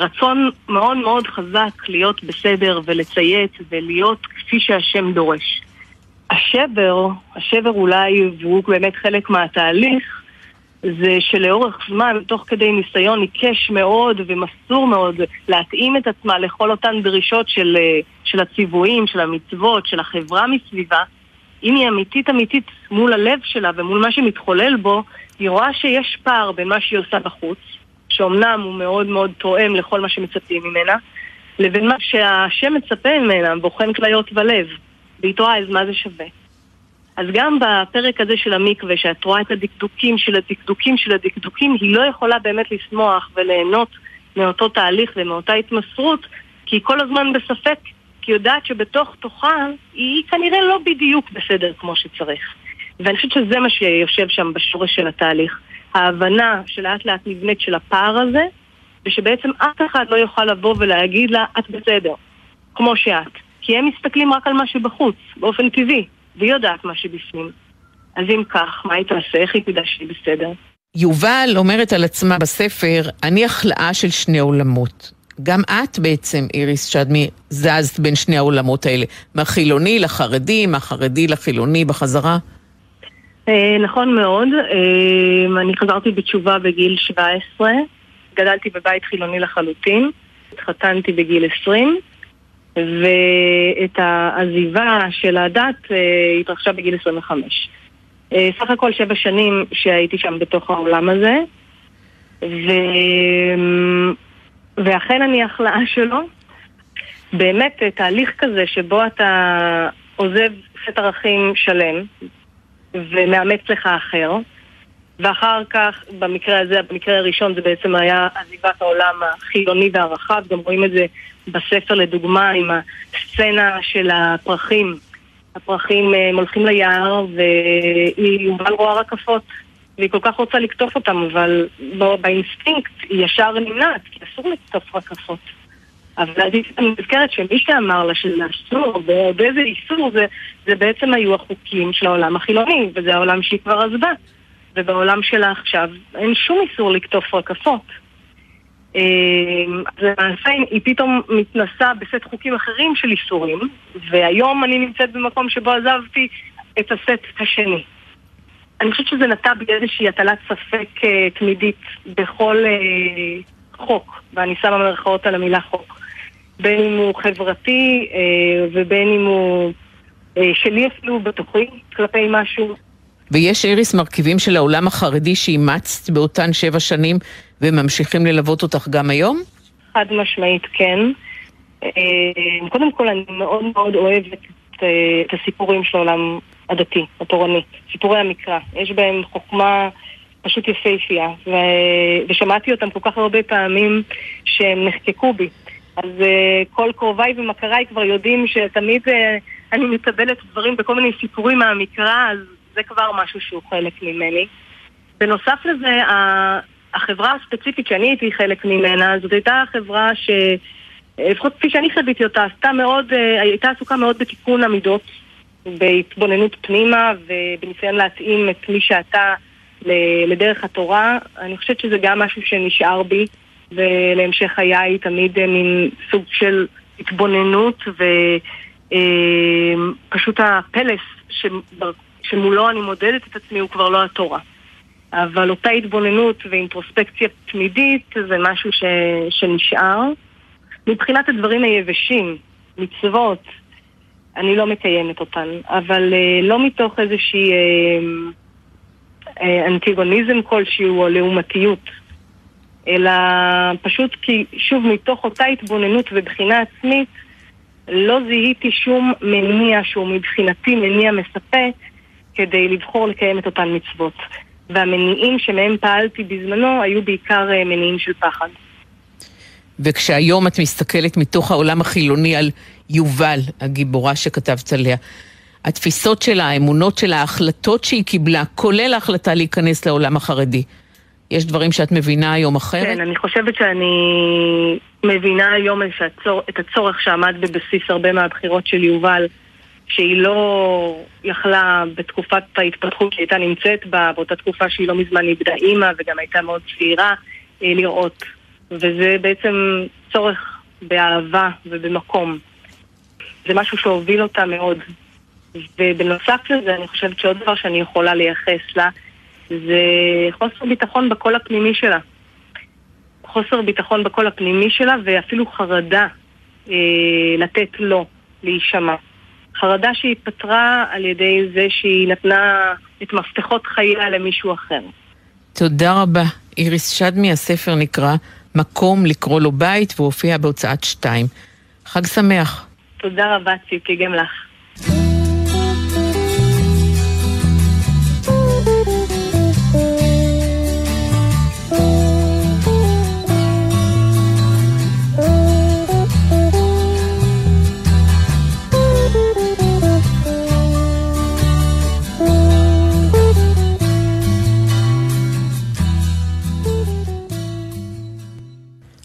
רצון מאוד מאוד חזק להיות בסדר ולציית ולהיות כפי שהשם דורש. השבר, השבר אולי, והוא באמת חלק מהתהליך, זה שלאורך זמן, תוך כדי ניסיון עיקש מאוד ומסור מאוד להתאים את עצמה לכל אותן דרישות של, של הציוויים, של המצוות, של החברה מסביבה, אם היא אמיתית אמיתית מול הלב שלה ומול מה שמתחולל בו, היא רואה שיש פער בין מה שהיא עושה בחוץ, שאומנם הוא מאוד מאוד תואם לכל מה שמצפים ממנה, לבין מה שהשם מצפה ממנה, בוחן כליות ולב. והיא תוהה אז מה זה שווה. אז גם בפרק הזה של המקווה, שאת רואה את הדקדוקים של הדקדוקים של הדקדוקים, היא לא יכולה באמת לשמוח וליהנות מאותו תהליך ומאותה התמסרות, כי היא כל הזמן בספק, כי יודעת שבתוך תוכה היא כנראה לא בדיוק בסדר כמו שצריך. ואני חושבת שזה מה שיושב שם בשורש של התהליך. ההבנה שלאט לאט נבנית של הפער הזה, ושבעצם אף אחד לא יוכל לבוא ולהגיד לה, את בסדר, כמו שאת. כי הם מסתכלים רק על מה שבחוץ, באופן טבעי, והיא יודעת מה שבפנים. אז אם כך, מה היא תעשה? איך היא תדע שהיא בסדר? יובל אומרת על עצמה בספר, אני החלאה של שני עולמות. גם את בעצם, איריס שדמי, זזת בין שני העולמות האלה. מהחילוני לחרדי, מהחרדי לחילוני בחזרה? אה, נכון מאוד. אה, אני חזרתי בתשובה בגיל 17, גדלתי בבית חילוני לחלוטין, התחתנתי בגיל 20, ואת העזיבה של הדת אה, התרחשה בגיל 25. אה, סך הכל שבע שנים שהייתי שם בתוך העולם הזה, ו... ואכן אני החלאה שלו. באמת תהליך כזה שבו אתה עוזב סט ערכים שלם ומאמץ לך אחר, ואחר כך, במקרה הזה, במקרה הראשון זה בעצם היה עזיבת העולם החילוני והרחב, גם רואים את זה בספר לדוגמה עם הסצנה של הפרחים. הפרחים אה, הולכים ליער והיא יובל רואה רקפות והיא כל כך רוצה לקטוף אותם, אבל באינסטינקט היא ישר נמנעת, כי אסור לקטוף רקפות. אבל אני נזכרת שמי שאמר לה שזה אסור, ובאיזה איסור, זה, זה בעצם היו החוקים של העולם החילוני, וזה העולם שהיא כבר עזבה. ובעולם שלה עכשיו אין שום איסור לקטוף רקפות. אמ, למעשה היא פתאום מתנסה בסט חוקים אחרים של איסורים, והיום אני נמצאת במקום שבו עזבתי את הסט השני. אני חושבת שזה נטע בי איזושהי הטלת ספק uh, תמידית בכל, uh, חוק, ואני שמה מרכאות על המילה חוק. בין אם הוא חברתי אה, ובין אם הוא אה, שלי אפילו בתוכי כלפי משהו. ויש איריס מרכיבים של העולם החרדי שאימצת באותן שבע שנים וממשיכים ללוות אותך גם היום? חד משמעית כן. אה, קודם כל אני מאוד מאוד אוהבת את, אה, את הסיפורים של העולם הדתי, התורני, סיפורי המקרא. יש בהם חוכמה פשוט יפהפייה, ו... ושמעתי אותם כל כך הרבה פעמים שהם נחקקו בי. אז uh, כל קרוביי ומכריי כבר יודעים שתמיד אני מקבלת דברים בכל מיני סיפורים מהמקרא, אז זה כבר משהו שהוא חלק ממני. בנוסף לזה, החברה הספציפית שאני הייתי חלק ממנה, זאת הייתה חברה ש... לפחות כפי שאני חוויתי אותה, עשתה מאוד, uh, הייתה עסוקה מאוד בתיקון המידות, בהתבוננות פנימה ובניסיון להתאים את מי שאתה לדרך התורה. אני חושבת שזה גם משהו שנשאר בי. ולהמשך חיי תמיד מין סוג של התבוננות ופשוט אה, הפלס שמולו אני מודדת את עצמי הוא כבר לא התורה. אבל אותה התבוננות ואינטרוספקציה תמידית זה משהו ש... שנשאר. מבחינת הדברים היבשים, מצוות, אני לא מקיימת אותן, אבל uh, לא מתוך איזושהי uh, uh, אנטיגוניזם כלשהו או לעומתיות. אלא פשוט כי, שוב, מתוך אותה התבוננות ובחינה עצמית, לא זיהיתי שום מניע שהוא מבחינתי מניע מספק כדי לבחור לקיים את אותן מצוות. והמניעים שמהם פעלתי בזמנו היו בעיקר אה, מניעים של פחד. וכשהיום את מסתכלת מתוך העולם החילוני על יובל, הגיבורה שכתבת עליה, התפיסות שלה, האמונות שלה, ההחלטות שהיא קיבלה, כולל ההחלטה להיכנס לעולם החרדי, יש דברים שאת מבינה היום אחרת? כן, אני חושבת שאני מבינה היום את הצורך שעמד בבסיס הרבה מהבחירות של יובל, שהיא לא יכלה בתקופת ההתפתחות שהיא הייתה נמצאת בה, באותה תקופה שהיא לא מזמן איבדה אימא וגם הייתה מאוד צעירה, אה, לראות. וזה בעצם צורך באהבה ובמקום. זה משהו שהוביל אותה מאוד. ובנוסף לזה, אני חושבת שעוד דבר שאני יכולה לייחס לה, זה חוסר ביטחון בקול הפנימי שלה. חוסר ביטחון בקול הפנימי שלה ואפילו חרדה אה, לתת לו להישמע. חרדה שהיא פתרה על ידי זה שהיא נתנה את מפתחות חייה למישהו אחר. תודה רבה. איריס שדמי, הספר נקרא מקום לקרוא לו בית והופיע בהוצאת שתיים. חג שמח. תודה רבה, ציפי, גם לך.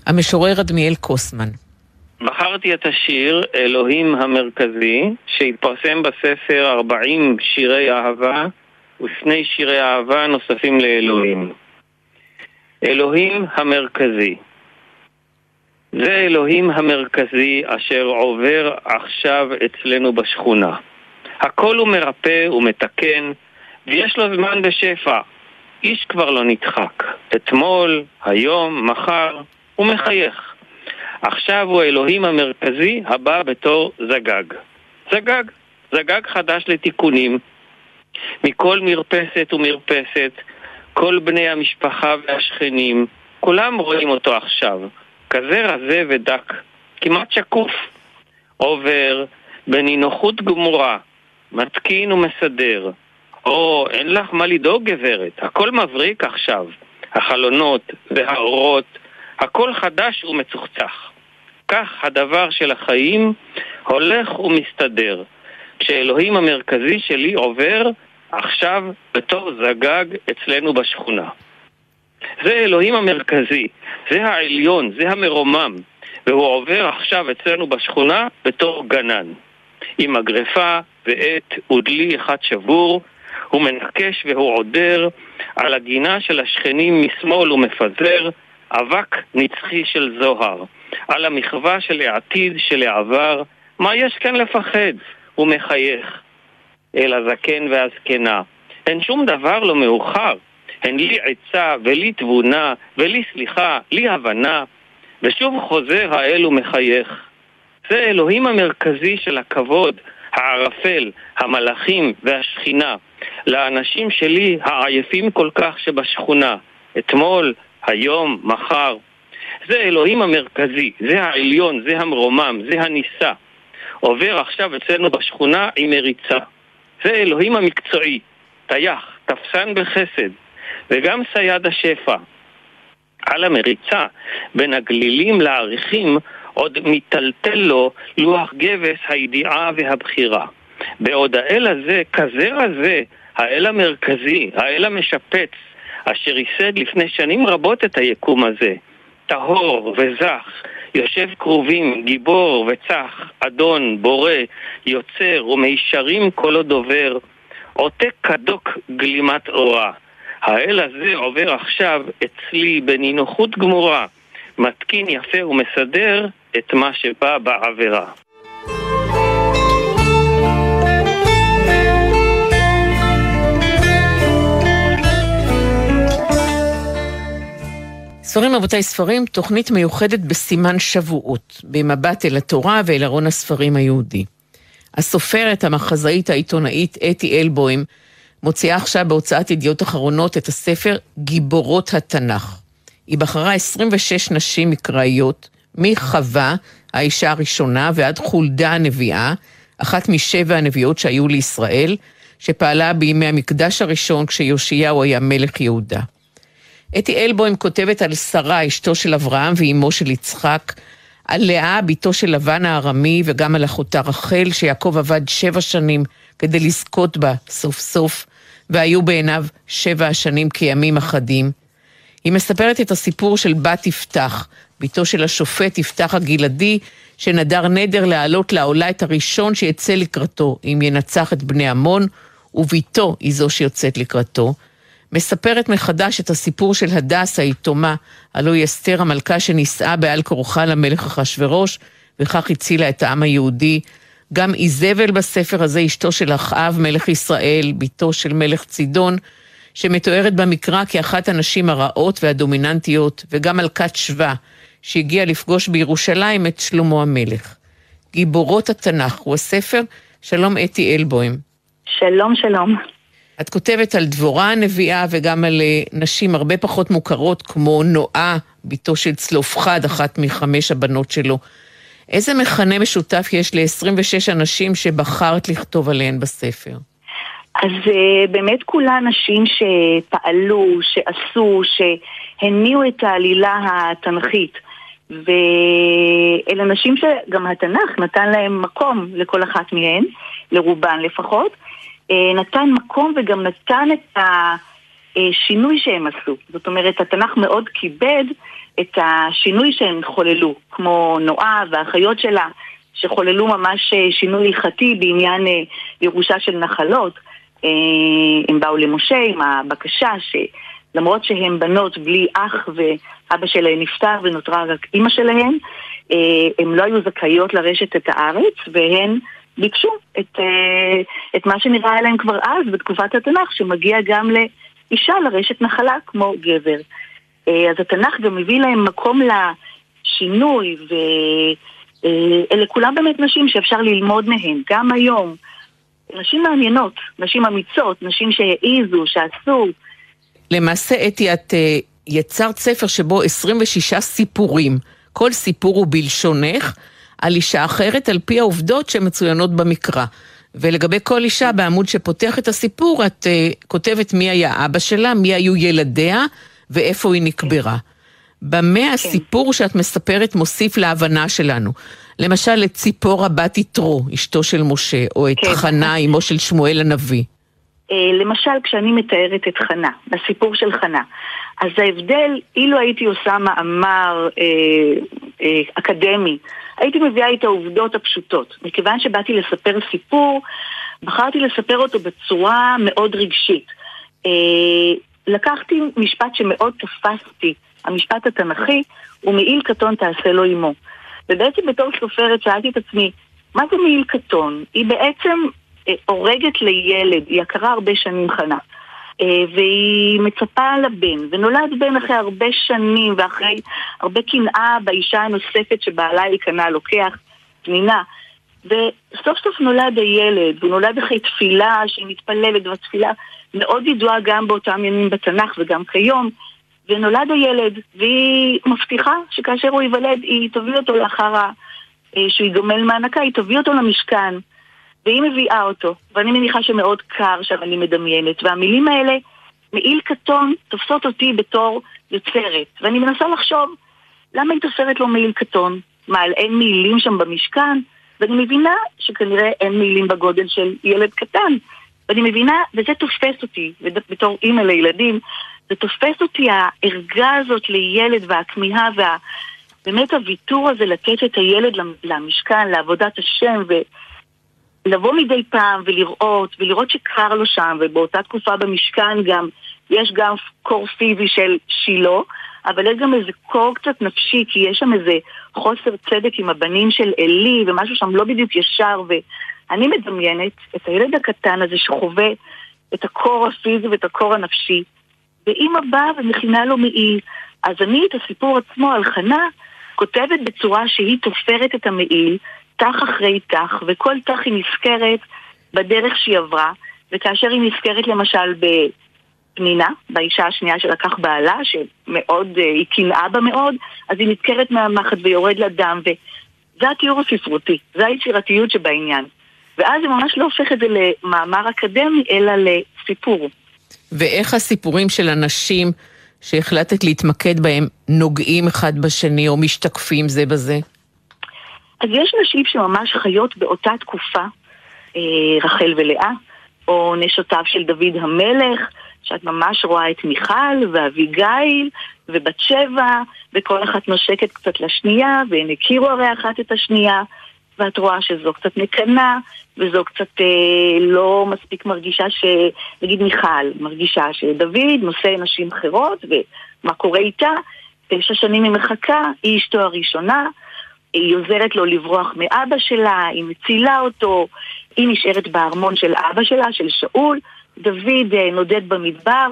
המשורר אדמיאל קוסמן. בחרתי את השיר אלוהים המרכזי, שהתפרסם בספר 40 שירי אהבה ושני שירי אהבה נוספים לאלוהים. אלוהים המרכזי זה אלוהים המרכזי אשר עובר עכשיו אצלנו בשכונה. הכל הוא מרפא ומתקן, ויש לו זמן בשפע. איש כבר לא נדחק. אתמול, היום, מחר, הוא מחייך. עכשיו הוא האלוהים המרכזי הבא בתור זגג. זגג, זגג חדש לתיקונים. מכל מרפסת ומרפסת, כל בני המשפחה והשכנים, כולם רואים אותו עכשיו. כזה רזה ודק, כמעט שקוף. עובר בנינוחות גמורה, מתקין ומסדר. או, אין לך מה לדאוג גברת, הכל מבריק עכשיו. החלונות והאורות הכל חדש ומצוחצח. כך הדבר של החיים הולך ומסתדר. כשאלוהים המרכזי שלי עובר עכשיו בתור זגג אצלנו בשכונה. זה אלוהים המרכזי, זה העליון, זה המרומם, והוא עובר עכשיו אצלנו בשכונה בתור גנן. עם מגרפה ועט ודלי אחד שבור, הוא מנקש והוא עודר על הגינה של השכנים משמאל ומפזר, אבק נצחי של זוהר, על המחווה של העתיד של העבר, מה יש כאן לפחד? הוא מחייך אל הזקן והזקנה. אין שום דבר לא מאוחר, הן לי עצה ולי תבונה ולי סליחה, לי הבנה, ושוב חוזר האל ומחייך. זה אלוהים המרכזי של הכבוד, הערפל, המלאכים והשכינה, לאנשים שלי העייפים כל כך שבשכונה, אתמול, היום, מחר. זה אלוהים המרכזי, זה העליון, זה המרומם, זה הנישא. עובר עכשיו אצלנו בשכונה עם מריצה. זה אלוהים המקצועי, טייח, תפסן בחסד, וגם סייד השפע. על המריצה בין הגלילים לעריכים עוד מיטלטל לו לוח גבס הידיעה והבחירה. בעוד האל הזה, כזה הזה, האל המרכזי, האל המשפץ, אשר ייסד לפני שנים רבות את היקום הזה, טהור וזך, יושב קרובים, גיבור וצח, אדון, בורא, יוצר ומישרים כל הדובר, עותק כדוק גלימת אורה. האל הזה עובר עכשיו אצלי בנינוחות גמורה, מתקין יפה ומסדר את מה שבא בעבירה. ספרים רבותיי ספרים, תוכנית מיוחדת בסימן שבועות, במבט אל התורה ואל ארון הספרים היהודי. הסופרת, המחזאית, העיתונאית אתי אלבוים, מוציאה עכשיו בהוצאת ידיעות אחרונות את הספר גיבורות התנ"ך. היא בחרה 26 נשים מקראיות, מחווה, האישה הראשונה, ועד חולדה הנביאה, אחת משבע הנביאות שהיו לישראל, שפעלה בימי המקדש הראשון כשיאשיהו היה מלך יהודה. אתי אלבוים כותבת על שרה, אשתו של אברהם ואימו של יצחק, על לאה, בתו של לבן הארמי, וגם על אחותה רחל, שיעקב עבד שבע שנים כדי לזכות בה סוף סוף, והיו בעיניו שבע השנים כימים אחדים. היא מספרת את הסיפור של בת יפתח, בתו של השופט יפתח הגלעדי, שנדר נדר להעלות לעולה את הראשון שיצא לקראתו, אם ינצח את בני עמון, ובתו היא זו שיוצאת לקראתו. מספרת מחדש את הסיפור של הדס היתומה, הלוא היא אסתר המלכה שנישאה בעל כורחה למלך אחשורוש, וכך הצילה את העם היהודי. גם איזבל בספר הזה, אשתו של אחאב, מלך ישראל, בתו של מלך צידון, שמתוארת במקרא כאחת הנשים הרעות והדומיננטיות, וגם מלכת שבא, שהגיעה לפגוש בירושלים את שלמה המלך. גיבורות התנ"ך הוא הספר, שלום אתי אלבוים. שלום, שלום. את כותבת על דבורה הנביאה וגם על אה, נשים הרבה פחות מוכרות, כמו נועה, בתו של צלופחד, אחת מחמש הבנות שלו. איזה מכנה משותף יש ל-26 אנשים שבחרת לכתוב עליהן בספר? אז uh, באמת כולן נשים שפעלו, שעשו, שהניעו את העלילה התנכית. ואלה נשים שגם התנ"ך נתן להם מקום לכל אחת מהן, לרובן לפחות. אה, נתן מקום וגם נתן את השינוי שהם עשו. זאת אומרת, התנ"ך מאוד כיבד את השינוי שהם חוללו, כמו נועה והאחיות שלה, שחוללו ממש אה, שינוי הלכתי בעניין אה, ירושה של נחלות. הם באו למשה עם הבקשה שלמרות שהן בנות בלי אח ואבא שלהן נפטר ונותרה רק אימא שלהן, הן לא היו זכאיות לרשת את הארץ והן ביקשו את, אה, את מה שנראה להם כבר אז, בתקופת התנ"ך, שמגיע גם לאישה לרשת נחלה כמו גבר. אה, אז התנ"ך גם מביא להם מקום לשינוי, ואלה אה, כולם באמת נשים שאפשר ללמוד מהן, גם היום. נשים מעניינות, נשים אמיצות, נשים שהעיזו, שעשו. למעשה, אתי, את יצרת ספר שבו 26 סיפורים. כל סיפור הוא בלשונך. על אישה אחרת על פי העובדות שמצוינות במקרא. ולגבי כל אישה בעמוד שפותח את הסיפור, את uh, כותבת מי היה אבא שלה, מי היו ילדיה ואיפה היא נקברה. במה כן. הסיפור שאת מספרת מוסיף להבנה שלנו? למשל, את ציפורה בת יתרו, אשתו של משה, או את כן. חנה, אמו של שמואל הנביא. אה, למשל, כשאני מתארת את חנה, הסיפור של חנה, אז ההבדל, אילו הייתי עושה מאמר אה, אה, אקדמי הייתי מביאה את העובדות הפשוטות. מכיוון שבאתי לספר סיפור, בחרתי לספר אותו בצורה מאוד רגשית. אה, לקחתי משפט שמאוד תפסתי, המשפט התנ"כי, ומעיל קטון תעשה לו עמו. ובעצם בתור סופרת שאלתי את עצמי, מה זה מעיל קטון? היא בעצם אה, הורגת לילד, היא הכרה הרבה שנים חנה. אה, והיא מצפה לבן, ונולד בן אחרי הרבה שנים ואחרי הרבה קנאה באישה הנוספת שבעלה אלקנה לוקח, פנינה. וסוף סוף נולד הילד, הוא נולד אחרי תפילה שהיא מתפללת, והתפילה מאוד ידועה גם באותם ימים בתנ"ך וגם כיום, ונולד הילד, והיא מבטיחה שכאשר הוא ייוולד היא תביא אותו לאחר. אה, שהוא יגמל מהנקה, היא תביא אותו למשכן, והיא מביאה אותו, ואני מניחה שמאוד קר שם אני מדמיינת, והמילים האלה, מעיל כתום, תופסות אותי בתור יוצרת, ואני מנסה לחשוב למה היא תופרת לו מעיל כתום? מה, אין מעילים שם במשכן? ואני מבינה שכנראה אין מעילים בגודל של ילד קטן. ואני מבינה, וזה תופס אותי, בתור אימא לילדים, זה תופס אותי הערגה הזאת לילד והכמיהה וה... באמת הוויתור הזה לתת את הילד למשכן, לעבודת השם, ולבוא מדי פעם ולראות, ולראות שקר לו שם, ובאותה תקופה במשכן גם, יש גם קור פיזי של שילה, אבל יש גם איזה קור קצת נפשי, כי יש שם איזה חוסר צדק עם הבנים של עלי, ומשהו שם לא בדיוק ישר, ואני מדמיינת את הילד הקטן הזה שחווה את הקור הפיזי ואת הקור הנפשי, ואימא באה ומכינה לו מעיל. אז אני את הסיפור עצמו על חנה כותבת בצורה שהיא תופרת את המעיל, תח אחרי תח, וכל תח היא נזכרת בדרך שהיא עברה, וכאשר היא נזכרת למשל בפנינה, באישה השנייה שלקח בעלה, שמאוד, אה, היא קנאה בה מאוד, אז היא נזכרת מהמחט ויורד לדם, וזה התיאור הספרותי, זה היצירתיות שבעניין. ואז זה ממש לא הופך את זה למאמר אקדמי, אלא לסיפור. ואיך הסיפורים של אנשים שהחלטת להתמקד בהם נוגעים אחד בשני או משתקפים זה בזה? אז יש נשים שממש חיות באותה תקופה, אה, רחל ולאה, או נשותיו של דוד המלך, שאת ממש רואה את מיכל ואביגיל ובת שבע, וכל אחת נושקת קצת לשנייה, והן הכירו הרי אחת את השנייה. ואת רואה שזו קצת מקנאה, וזו קצת אה, לא מספיק מרגישה ש... נגיד מיכל, מרגישה שדוד נושא נשים אחרות, ומה קורה איתה? תשע שנים היא מחכה, היא אשתו הראשונה, היא עוזרת לו לברוח מאבא שלה, היא מצילה אותו, היא נשארת בארמון של אבא שלה, של שאול, דוד אה, נודד במדבר,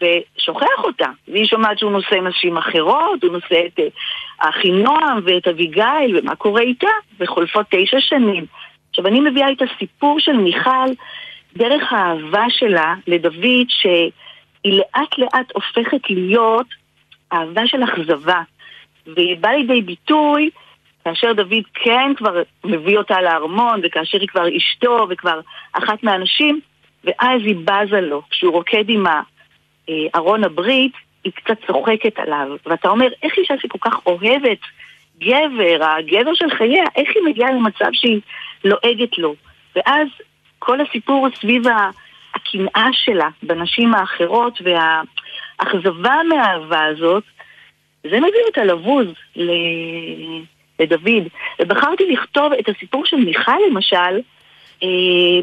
ושוכח אותה. והיא שומעת שהוא נושא נשים אחרות, הוא נושא את אחינועם ואת אביגיל, ומה קורה איתה, וחולפות תשע שנים. עכשיו, אני מביאה את הסיפור של מיכל דרך האהבה שלה לדוד, שהיא לאט לאט הופכת להיות אהבה של אכזבה. והיא באה לידי ביטוי כאשר דוד כן כבר מביא אותה לארמון, וכאשר היא כבר אשתו וכבר אחת מהנשים, ואז היא בזה לו, כשהוא רוקד עם ארון הברית, היא קצת צוחקת עליו. ואתה אומר, איך אישה שכל כך אוהבת גבר, הגבר של חייה, איך היא מגיעה למצב שהיא לועגת לו? ואז כל הסיפור סביב הקנאה שלה בנשים האחרות והאכזבה מהאהבה הזאת, זה מביא אותה לבוז לדוד. ובחרתי לכתוב את הסיפור של מיכל למשל, אה,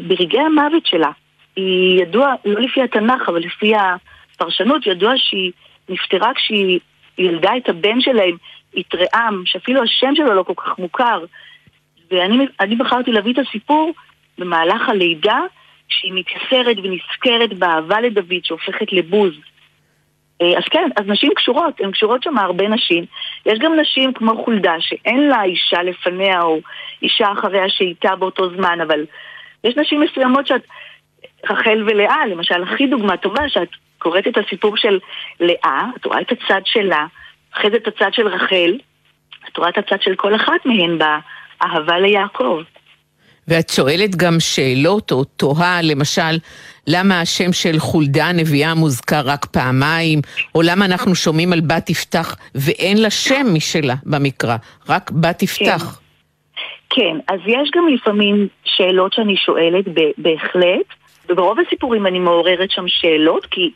ברגעי המוות שלה. היא ידוע, לא לפי התנ"ך, אבל לפי הפרשנות, ידוע שהיא נפטרה כשהיא ילדה את הבן שלהם, יתרעם, שאפילו השם שלו לא כל כך מוכר. ואני בחרתי להביא את הסיפור במהלך הלידה, שהיא מתייסרת ונזכרת באהבה לדוד שהופכת לבוז. אה, אז כן, אז נשים קשורות, הן קשורות שם הרבה נשים. יש גם נשים כמו חולדה שאין לה אישה לפניה או אישה אחריה שאיתה באותו זמן, אבל יש נשים מסוימות שאת... רחל ולאה, למשל, הכי דוגמה טובה, שאת קוראת את הסיפור של לאה, את רואה את הצד שלה, אחרי זה את הצד של רחל, את רואה את הצד של כל אחת מהן באהבה ליעקב. ואת שואלת גם שאלות או תוהה, למשל, למה השם של חולדה הנביאה מוזכר רק פעמיים, או למה אנחנו שומעים על בת יפתח ואין לה שם משלה במקרא, רק בת יפתח. כן, כן אז יש גם לפעמים שאלות שאני שואלת בהחלט, וברוב הסיפורים אני מעוררת שם שאלות, כי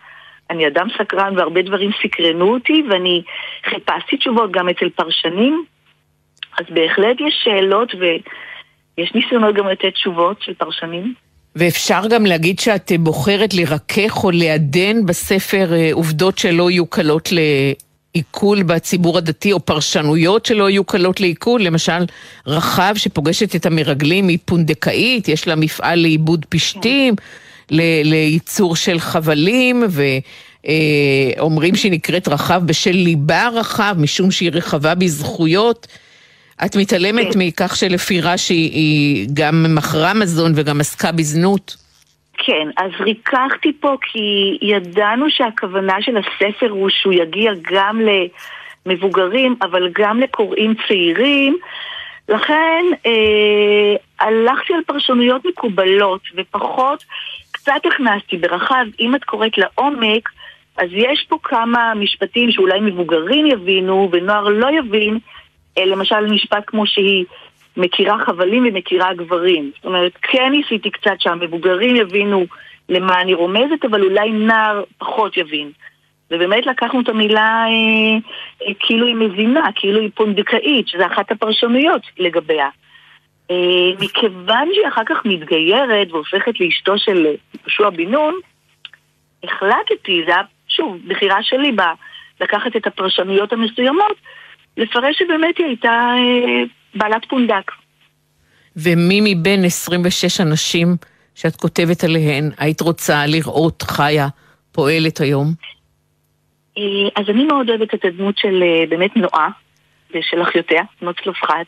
אני אדם סקרן והרבה דברים סקרנו אותי, ואני חיפשתי תשובות גם אצל פרשנים, אז בהחלט יש שאלות ויש ניסיונות גם לתת תשובות של פרשנים. ואפשר גם להגיד שאת בוחרת לרכך או לעדן בספר אה, עובדות שלא יהיו קלות לעיכול בציבור הדתי, או פרשנויות שלא יהיו קלות לעיכול, למשל רחב שפוגשת את המרגלים היא פונדקאית, יש לה מפעל לעיבוד פשתים. לייצור של חבלים, ואומרים שהיא נקראת רחב בשל ליבה רחב, משום שהיא רחבה בזכויות. את מתעלמת כן. מכך שלפי רש"י היא גם מכרה מזון וגם עסקה בזנות? כן, אז ריככתי פה כי ידענו שהכוונה של הספר הוא שהוא יגיע גם למבוגרים, אבל גם לקוראים צעירים. לכן אה, הלכתי על פרשנויות מקובלות ופחות, קצת הכנסתי ברחב, אם את קוראת לעומק, אז יש פה כמה משפטים שאולי מבוגרים יבינו ונוער לא יבין, למשל משפט כמו שהיא מכירה חבלים ומכירה גברים. זאת אומרת, כן ניסיתי קצת שהמבוגרים יבינו למה אני רומזת, אבל אולי נער פחות יבין. ובאמת לקחנו את המילה אה, אה, כאילו היא מבינה, כאילו היא פונדקאית, שזה אחת הפרשנויות לגביה. אה, מכיוון שהיא אחר כך מתגיירת והופכת לאשתו של אה, יהושע בן נון, החלטתי, זה היה שוב בחירה שלי בה, לקחת את הפרשנויות המסוימות, לפרש שבאמת היא הייתה אה, בעלת פונדק. ומי מבין 26 הנשים שאת כותבת עליהן היית רוצה לראות חיה פועלת היום? אה, אז אני מאוד אוהבת את הדמות של אה, באמת נועה ושל אחיותיה, בנות צלופחד.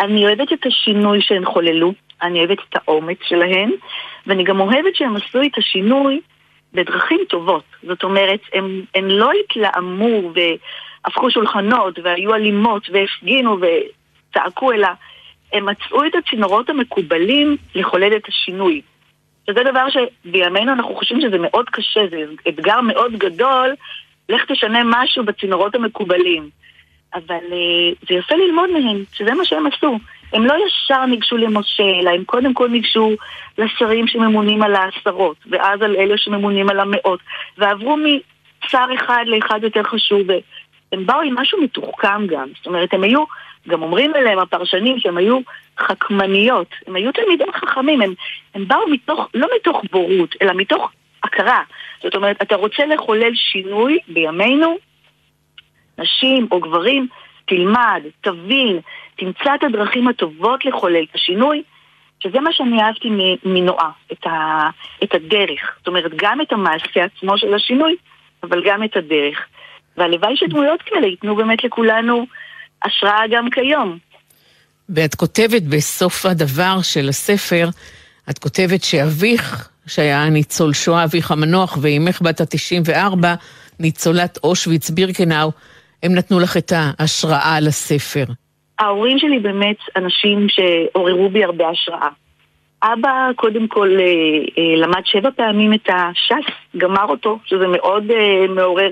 אני אוהבת את השינוי שהן חוללו, אני אוהבת את האומץ שלהן, ואני גם אוהבת שהן עשו את השינוי בדרכים טובות. זאת אומרת, הן, הן לא התלהמו והפכו שולחנות והיו אלימות והפגינו וצעקו, אלא הם מצאו את הצינורות המקובלים לחולל את השינוי. שזה דבר שבימינו אנחנו חושבים שזה מאוד קשה, זה אתגר מאוד גדול, לך תשנה משהו בצינורות המקובלים. אבל uh, זה יפה ללמוד מהם, שזה מה שהם עשו. הם לא ישר ניגשו למשה, אלא הם קודם כל ניגשו לשרים שממונים על העשרות, ואז על אלה שממונים על המאות, ועברו משר אחד לאחד יותר חשוב, והם באו עם משהו מתוחכם גם. זאת אומרת, הם היו, גם אומרים עליהם הפרשנים שהם היו חכמניות, הם היו תלמידים חכמים, הם, הם באו מתוך, לא מתוך בורות, אלא מתוך הכרה. זאת אומרת, אתה רוצה לחולל שינוי בימינו, נשים או גברים, תלמד, תבין, תמצא את הדרכים הטובות לחולל את השינוי, שזה מה שאני אהבתי מנועה, את, ה, את הדרך. זאת אומרת, גם את המעשה עצמו של השינוי, אבל גם את הדרך. והלוואי שדמויות כאלה ייתנו באמת לכולנו השראה גם כיום. ואת כותבת בסוף הדבר של הספר, את כותבת שאביך, שהיה ניצול שואה, אביך המנוח, ואימך בת ה-94, ניצולת אושוויץ בירקנאו, הם נתנו לך את ההשראה לספר. ההורים שלי באמת אנשים שעוררו בי הרבה השראה. אבא קודם כל אה, אה, למד שבע פעמים את הש"ס, גמר אותו, שזה מאוד אה, מעורר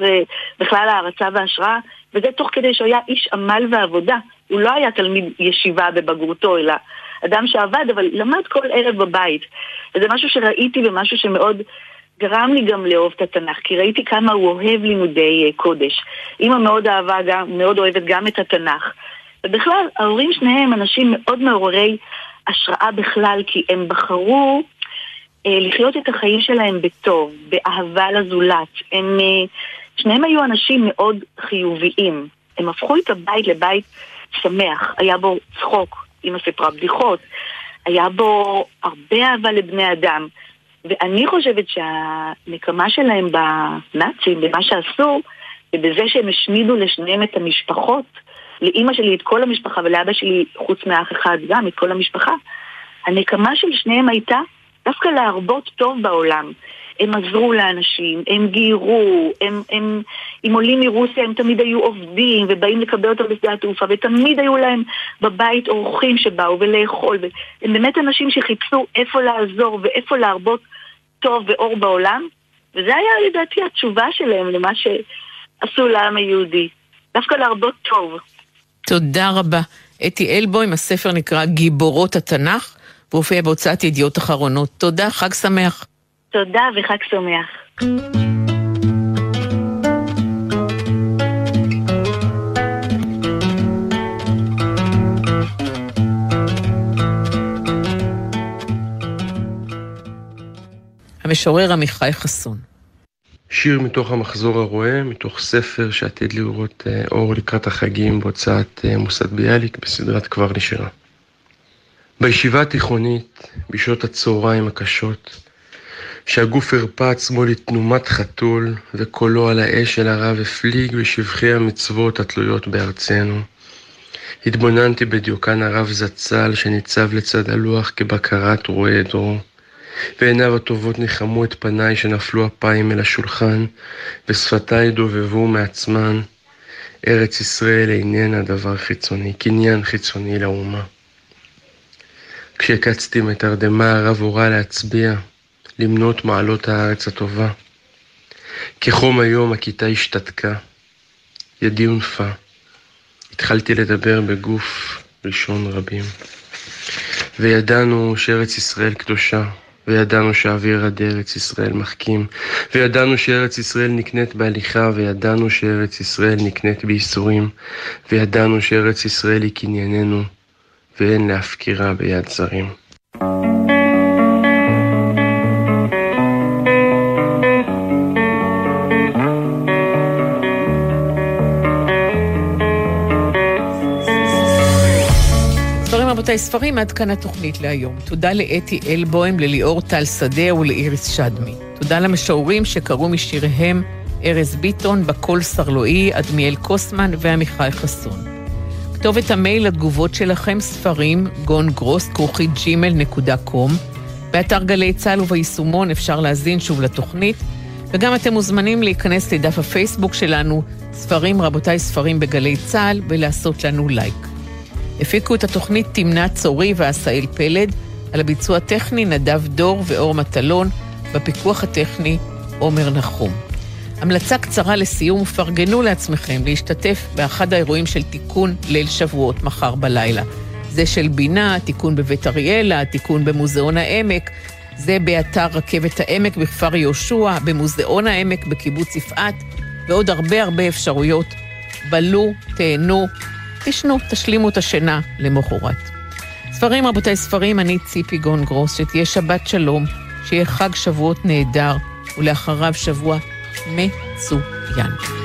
בכלל הערצה והשראה, וזה תוך כדי שהוא היה איש עמל ועבודה. הוא לא היה תלמיד ישיבה בבגרותו, אלא אדם שעבד, אבל למד כל ערב בבית. וזה משהו שראיתי ומשהו שמאוד גרם לי גם לאהוב את התנ"ך, כי ראיתי כמה הוא אוהב לימודי קודש. אימא מאוד אהבה, גם, מאוד אוהבת גם את התנ"ך. ובכלל, ההורים שניהם אנשים מאוד מעוררי השראה בכלל, כי הם בחרו uh, לחיות את החיים שלהם בטוב, באהבה לזולת. הם, uh, שניהם היו אנשים מאוד חיוביים. הם הפכו את הבית לבית שמח, היה בו צחוק, אמא סיפרה בדיחות, היה בו הרבה אהבה לבני אדם. ואני חושבת שהנקמה שלהם בנאצים, במה שעשו, ובזה שהם השמידו לשניהם את המשפחות, לאימא שלי את כל המשפחה ולאבא שלי, חוץ מאח אחד גם, את כל המשפחה, הנקמה של שניהם הייתה דווקא להרבות טוב בעולם. הם עזרו לאנשים, הם גיירו, הם, הם, אם עולים מרוסיה הם תמיד היו עובדים ובאים לקבל אותם בשדה התעופה ותמיד היו להם בבית אורחים שבאו ולאכול והם באמת אנשים שחיפשו איפה לעזור ואיפה להרבות טוב ואור בעולם וזה היה לדעתי התשובה שלהם למה שעשו לעם היהודי, דווקא להרבות טוב. תודה רבה. אתי אלבוים, הספר נקרא גיבורות התנ"ך והופיע בהוצאת ידיעות אחרונות. תודה, חג שמח. תודה וחג שמח. המשורר עמיחי חסון. שיר מתוך המחזור הרואה, מתוך ספר שעתיד לראות אה, אור לקראת החגים בהוצאת אה, מוסד ביאליק בסדרת כבר נשארה. בישיבה התיכונית, בשעות הצהריים הקשות, שהגוף הרפה עצמו לתנומת חתול, וקולו על האש של הרב הפליג בשבחי המצוות התלויות בארצנו. התבוננתי בדיוקן הרב זצ"ל שניצב לצד הלוח כבקרת רועה עדרו, ועיניו הטובות ניחמו את פניי שנפלו אפיים אל השולחן, ושפתיי דובבו מעצמן. ארץ ישראל איננה דבר חיצוני, קניין חיצוני לאומה. כשהקצתי מתרדמה הרב הורה להצביע, למנות מעלות הארץ הטובה. כחום היום הכיתה השתתקה, ידי הונפה. התחלתי לדבר בגוף ראשון רבים. וידענו שארץ ישראל קדושה, וידענו שאוויר עד ארץ ישראל מחכים, וידענו שארץ ישראל נקנית בהליכה, וידענו שארץ ישראל נקנית בייסורים, וידענו שארץ ישראל היא קנייננו, ואין להפקירה ביד זרים. רבותיי, ספרים עד כאן התוכנית להיום. תודה לאתי אלבוים, לליאור טל שדה ולאיריס שדמי. תודה למשוררים שקראו משיריהם ארז ביטון, בכל סרלואי, אדמיאל קוסמן ועמיחי חסון. כתובת המייל לתגובות שלכם, ספרים, גון גרוס, כרוכית ג'ימייל נקודה קום. באתר גלי צה"ל וביישומון אפשר להזין שוב לתוכנית, וגם אתם מוזמנים להיכנס לדף הפייסבוק שלנו, ספרים, רבותיי, ספרים בגלי צה"ל, ולעשות לנו לייק. הפיקו את התוכנית תמנה צורי ועשאל פלד, על הביצוע הטכני נדב דור ואור מטלון, בפיקוח הטכני עומר נחום. המלצה קצרה לסיום, פרגנו לעצמכם להשתתף באחד האירועים של תיקון ליל שבועות מחר בלילה. זה של בינה, תיקון בבית אריאלה, תיקון במוזיאון העמק, זה באתר רכבת העמק בכפר יהושע, במוזיאון העמק בקיבוץ יפעת, ועוד הרבה הרבה אפשרויות. בלו, תהנו, תשנו, תשלימו את השינה למחרת. ספרים, רבותיי, ספרים, אני ציפי גון גרוס, שתהיה שבת שלום, שיהיה חג שבועות נהדר, ולאחריו שבוע מצוין.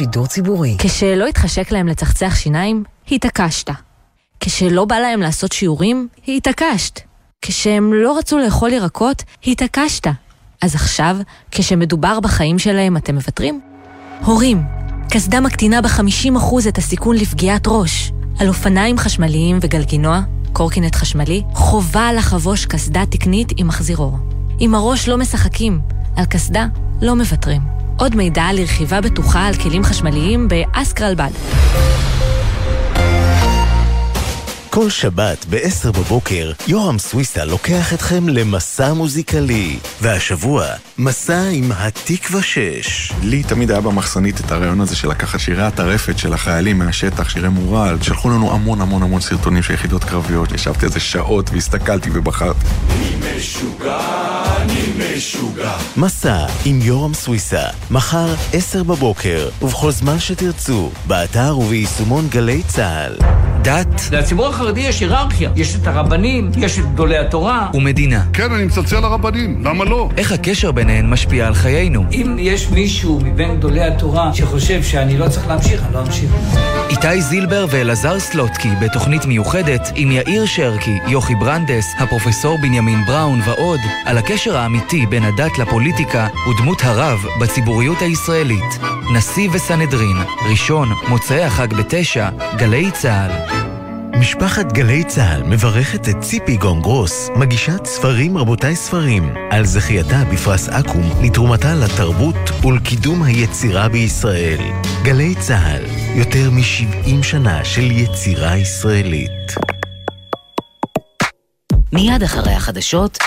שידור ציבורי. כשלא התחשק להם לצחצח שיניים, התעקשת. כשלא בא להם לעשות שיעורים, התעקשת. כשהם לא רצו לאכול ירקות, התעקשת. אז עכשיו, כשמדובר בחיים שלהם, אתם מוותרים? הורים, קסדה מקטינה ב-50% את הסיכון לפגיעת ראש. על אופניים חשמליים וגלגינוע, קורקינט חשמלי, חובה לחבוש קסדה תקנית עם מחזירור. עם הראש לא משחקים, על קסדה לא מוותרים. עוד מידע על רכיבה בטוחה על כלים חשמליים באסקרלבד. כל שבת ב-10 בבוקר, יורם סוויסה לוקח אתכם למסע מוזיקלי. והשבוע, מסע עם התקווה 6. לי תמיד היה במחסנית את הרעיון הזה של לקחת שירי הטרפת של החיילים מהשטח, שירי מורל. שלחו לנו המון המון המון סרטונים של יחידות קרביות, ישבתי על זה שעות והסתכלתי ובחרתי. אני משוגע, אני משוגע. מסע עם יורם סוויסה, מחר 10 בבוקר, ובכל זמן שתרצו, באתר וביישומון גלי צה"ל. דת. לציבור החרדי יש היררכיה. יש את הרבנים, יש את גדולי התורה. ומדינה. כן, אני מצלצל לרבנים, למה לא? איך הקשר ביניהן משפיע על חיינו? אם יש מישהו מבין גדולי התורה שחושב שאני לא צריך להמשיך, אני לא אמשיך. איתי זילבר ואלעזר סלוטקי בתוכנית מיוחדת עם יאיר שרקי, יוכי ברנדס, הפרופסור בנימין בראון ועוד, על הקשר האמיתי בין הדת לפוליטיקה ודמות הרב בציבוריות הישראלית. נשיא וסנהדרין, ראשון, מוצאי החג בתשע, גלי צה"ל. משפחת גלי צה"ל מברכת את ציפי גונגרוס, מגישת ספרים רבותיי ספרים, על זכייתה בפרס אקו"ם לתרומתה לתרבות ולקידום היצירה בישראל. גלי צה"ל, יותר מ-70 שנה של יצירה ישראלית. מיד אחרי החדשות,